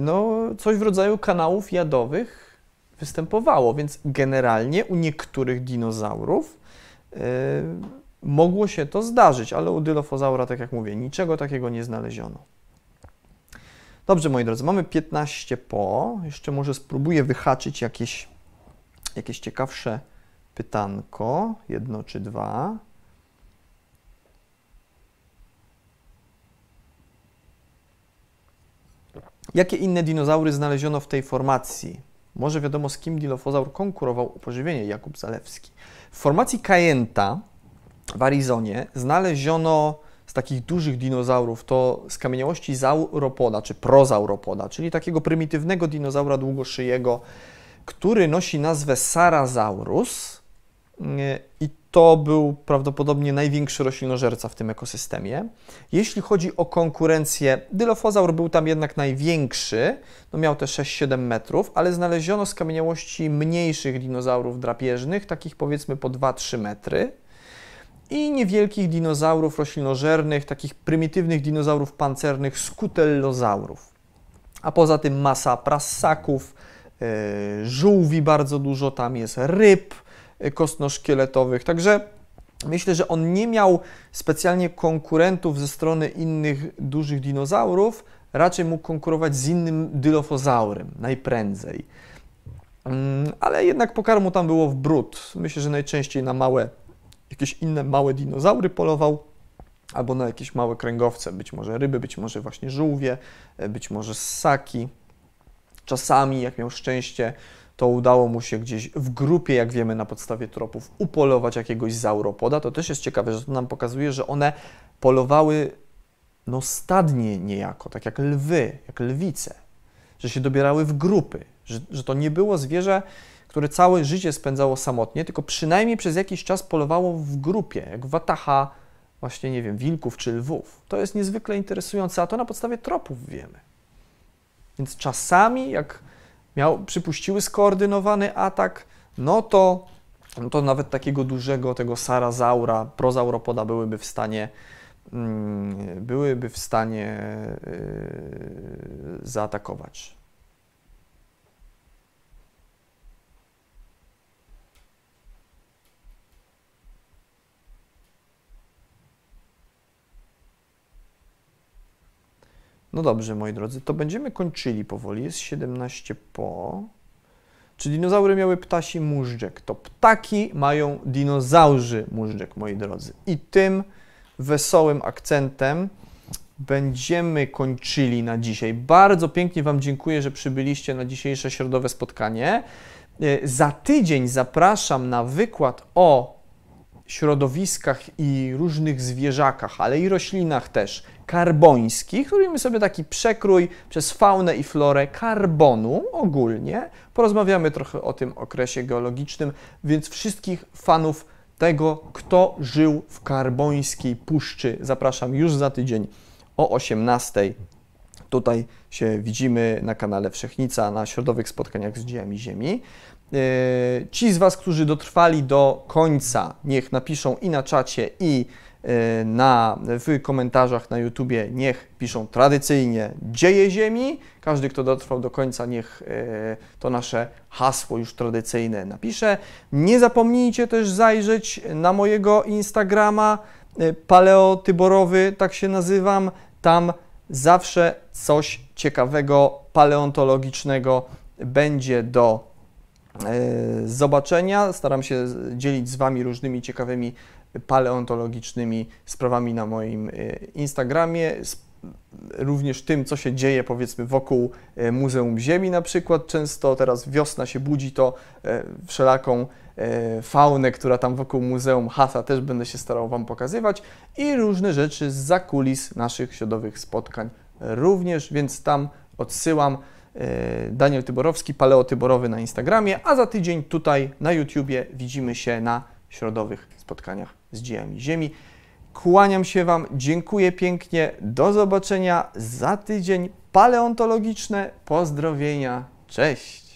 Speaker 1: no, coś w rodzaju kanałów jadowych występowało, więc generalnie u niektórych dinozaurów yy, mogło się to zdarzyć, ale u dylofozaura, tak jak mówię, niczego takiego nie znaleziono. Dobrze, moi drodzy, mamy 15 po. Jeszcze może spróbuję wyhaczyć jakieś, jakieś ciekawsze pytanko, jedno czy dwa. Jakie inne dinozaury znaleziono w tej formacji? Może wiadomo, z kim dilofozaur konkurował o pożywienie, Jakub Zalewski. W formacji Kajenta w Arizonie znaleziono z takich dużych dinozaurów to skamieniałości zauropoda, czy prozauropoda, czyli takiego prymitywnego dinozaura długoszyjego, który nosi nazwę Sarasaurus i to był prawdopodobnie największy roślinożerca w tym ekosystemie. Jeśli chodzi o konkurencję, dylofozaur był tam jednak największy, no miał te 6-7 metrów, ale znaleziono skamieniałości mniejszych dinozaurów drapieżnych, takich powiedzmy po 2-3 metry i niewielkich dinozaurów roślinożernych, takich prymitywnych dinozaurów pancernych, skutellozaurów. A poza tym masa prassaków, yy, żółwi bardzo dużo, tam jest ryb kostnoszkieletowych, także myślę, że on nie miał specjalnie konkurentów ze strony innych dużych dinozaurów, raczej mógł konkurować z innym dylofozaurem najprędzej. Mm, ale jednak pokarmu tam było w brud. Myślę, że najczęściej na małe jakieś inne małe dinozaury polował, albo na jakieś małe kręgowce, być może ryby, być może właśnie żółwie, e, być może ssaki. Czasami, jak miał szczęście, to udało mu się gdzieś w grupie, jak wiemy na podstawie tropów, upolować jakiegoś zauropoda. To też jest ciekawe, że to nam pokazuje, że one polowały no stadnie niejako, tak jak lwy, jak lwice, że się dobierały w grupy, że, że to nie było zwierzę, które całe życie spędzało samotnie, tylko przynajmniej przez jakiś czas polowało w grupie, jak wataha właśnie, nie wiem, wilków czy lwów. To jest niezwykle interesujące, a to na podstawie tropów wiemy. Więc czasami, jak miał, przypuściły skoordynowany atak, no to, no to nawet takiego dużego, tego sarazaura, prozauropoda byłyby w stanie mm, byłyby w stanie yy, zaatakować. No dobrze, moi drodzy, to będziemy kończyli powoli. Jest 17 po. Czy dinozaury miały ptasi móżdżek? To ptaki mają dinozaurzy móżdżek, moi drodzy. I tym wesołym akcentem będziemy kończyli na dzisiaj. Bardzo pięknie Wam dziękuję, że przybyliście na dzisiejsze środowe spotkanie. E, za tydzień zapraszam na wykład o środowiskach i różnych zwierzakach, ale i roślinach też karbońskich. Robimy sobie taki przekrój przez faunę i florę karbonu ogólnie. Porozmawiamy trochę o tym okresie geologicznym, więc wszystkich fanów tego, kto żył w karbońskiej puszczy, zapraszam już za tydzień o 18. Tutaj się widzimy na kanale Wszechnica na środowych spotkaniach z dziejami Ziemi. E, ci z Was, którzy dotrwali do końca, niech napiszą i na czacie, i e, na, w komentarzach na YouTubie, niech piszą tradycyjnie Dzieje Ziemi. Każdy, kto dotrwał do końca, niech e, to nasze hasło już tradycyjne napisze. Nie zapomnijcie też zajrzeć na mojego Instagrama, paleotyborowy, tak się nazywam. Tam zawsze coś ciekawego, paleontologicznego będzie do zobaczenia. Staram się dzielić z Wami różnymi ciekawymi paleontologicznymi sprawami na moim e, Instagramie, również tym, co się dzieje powiedzmy wokół e, Muzeum Ziemi na przykład. Często teraz wiosna się budzi, to wszelaką faunę, która tam wokół Muzeum Hasa też będę się starał Wam pokazywać i różne rzeczy z zakulis naszych środowych spotkań również, więc tam odsyłam. E, Daniel Tyborowski, Paleo Tyborowy na Instagramie, a za tydzień tutaj na YouTubie widzimy się na środowych spotkaniach z dziejami Ziemi. Kłaniam się Wam, dziękuję pięknie, do zobaczenia za tydzień. Paleontologiczne pozdrowienia, cześć!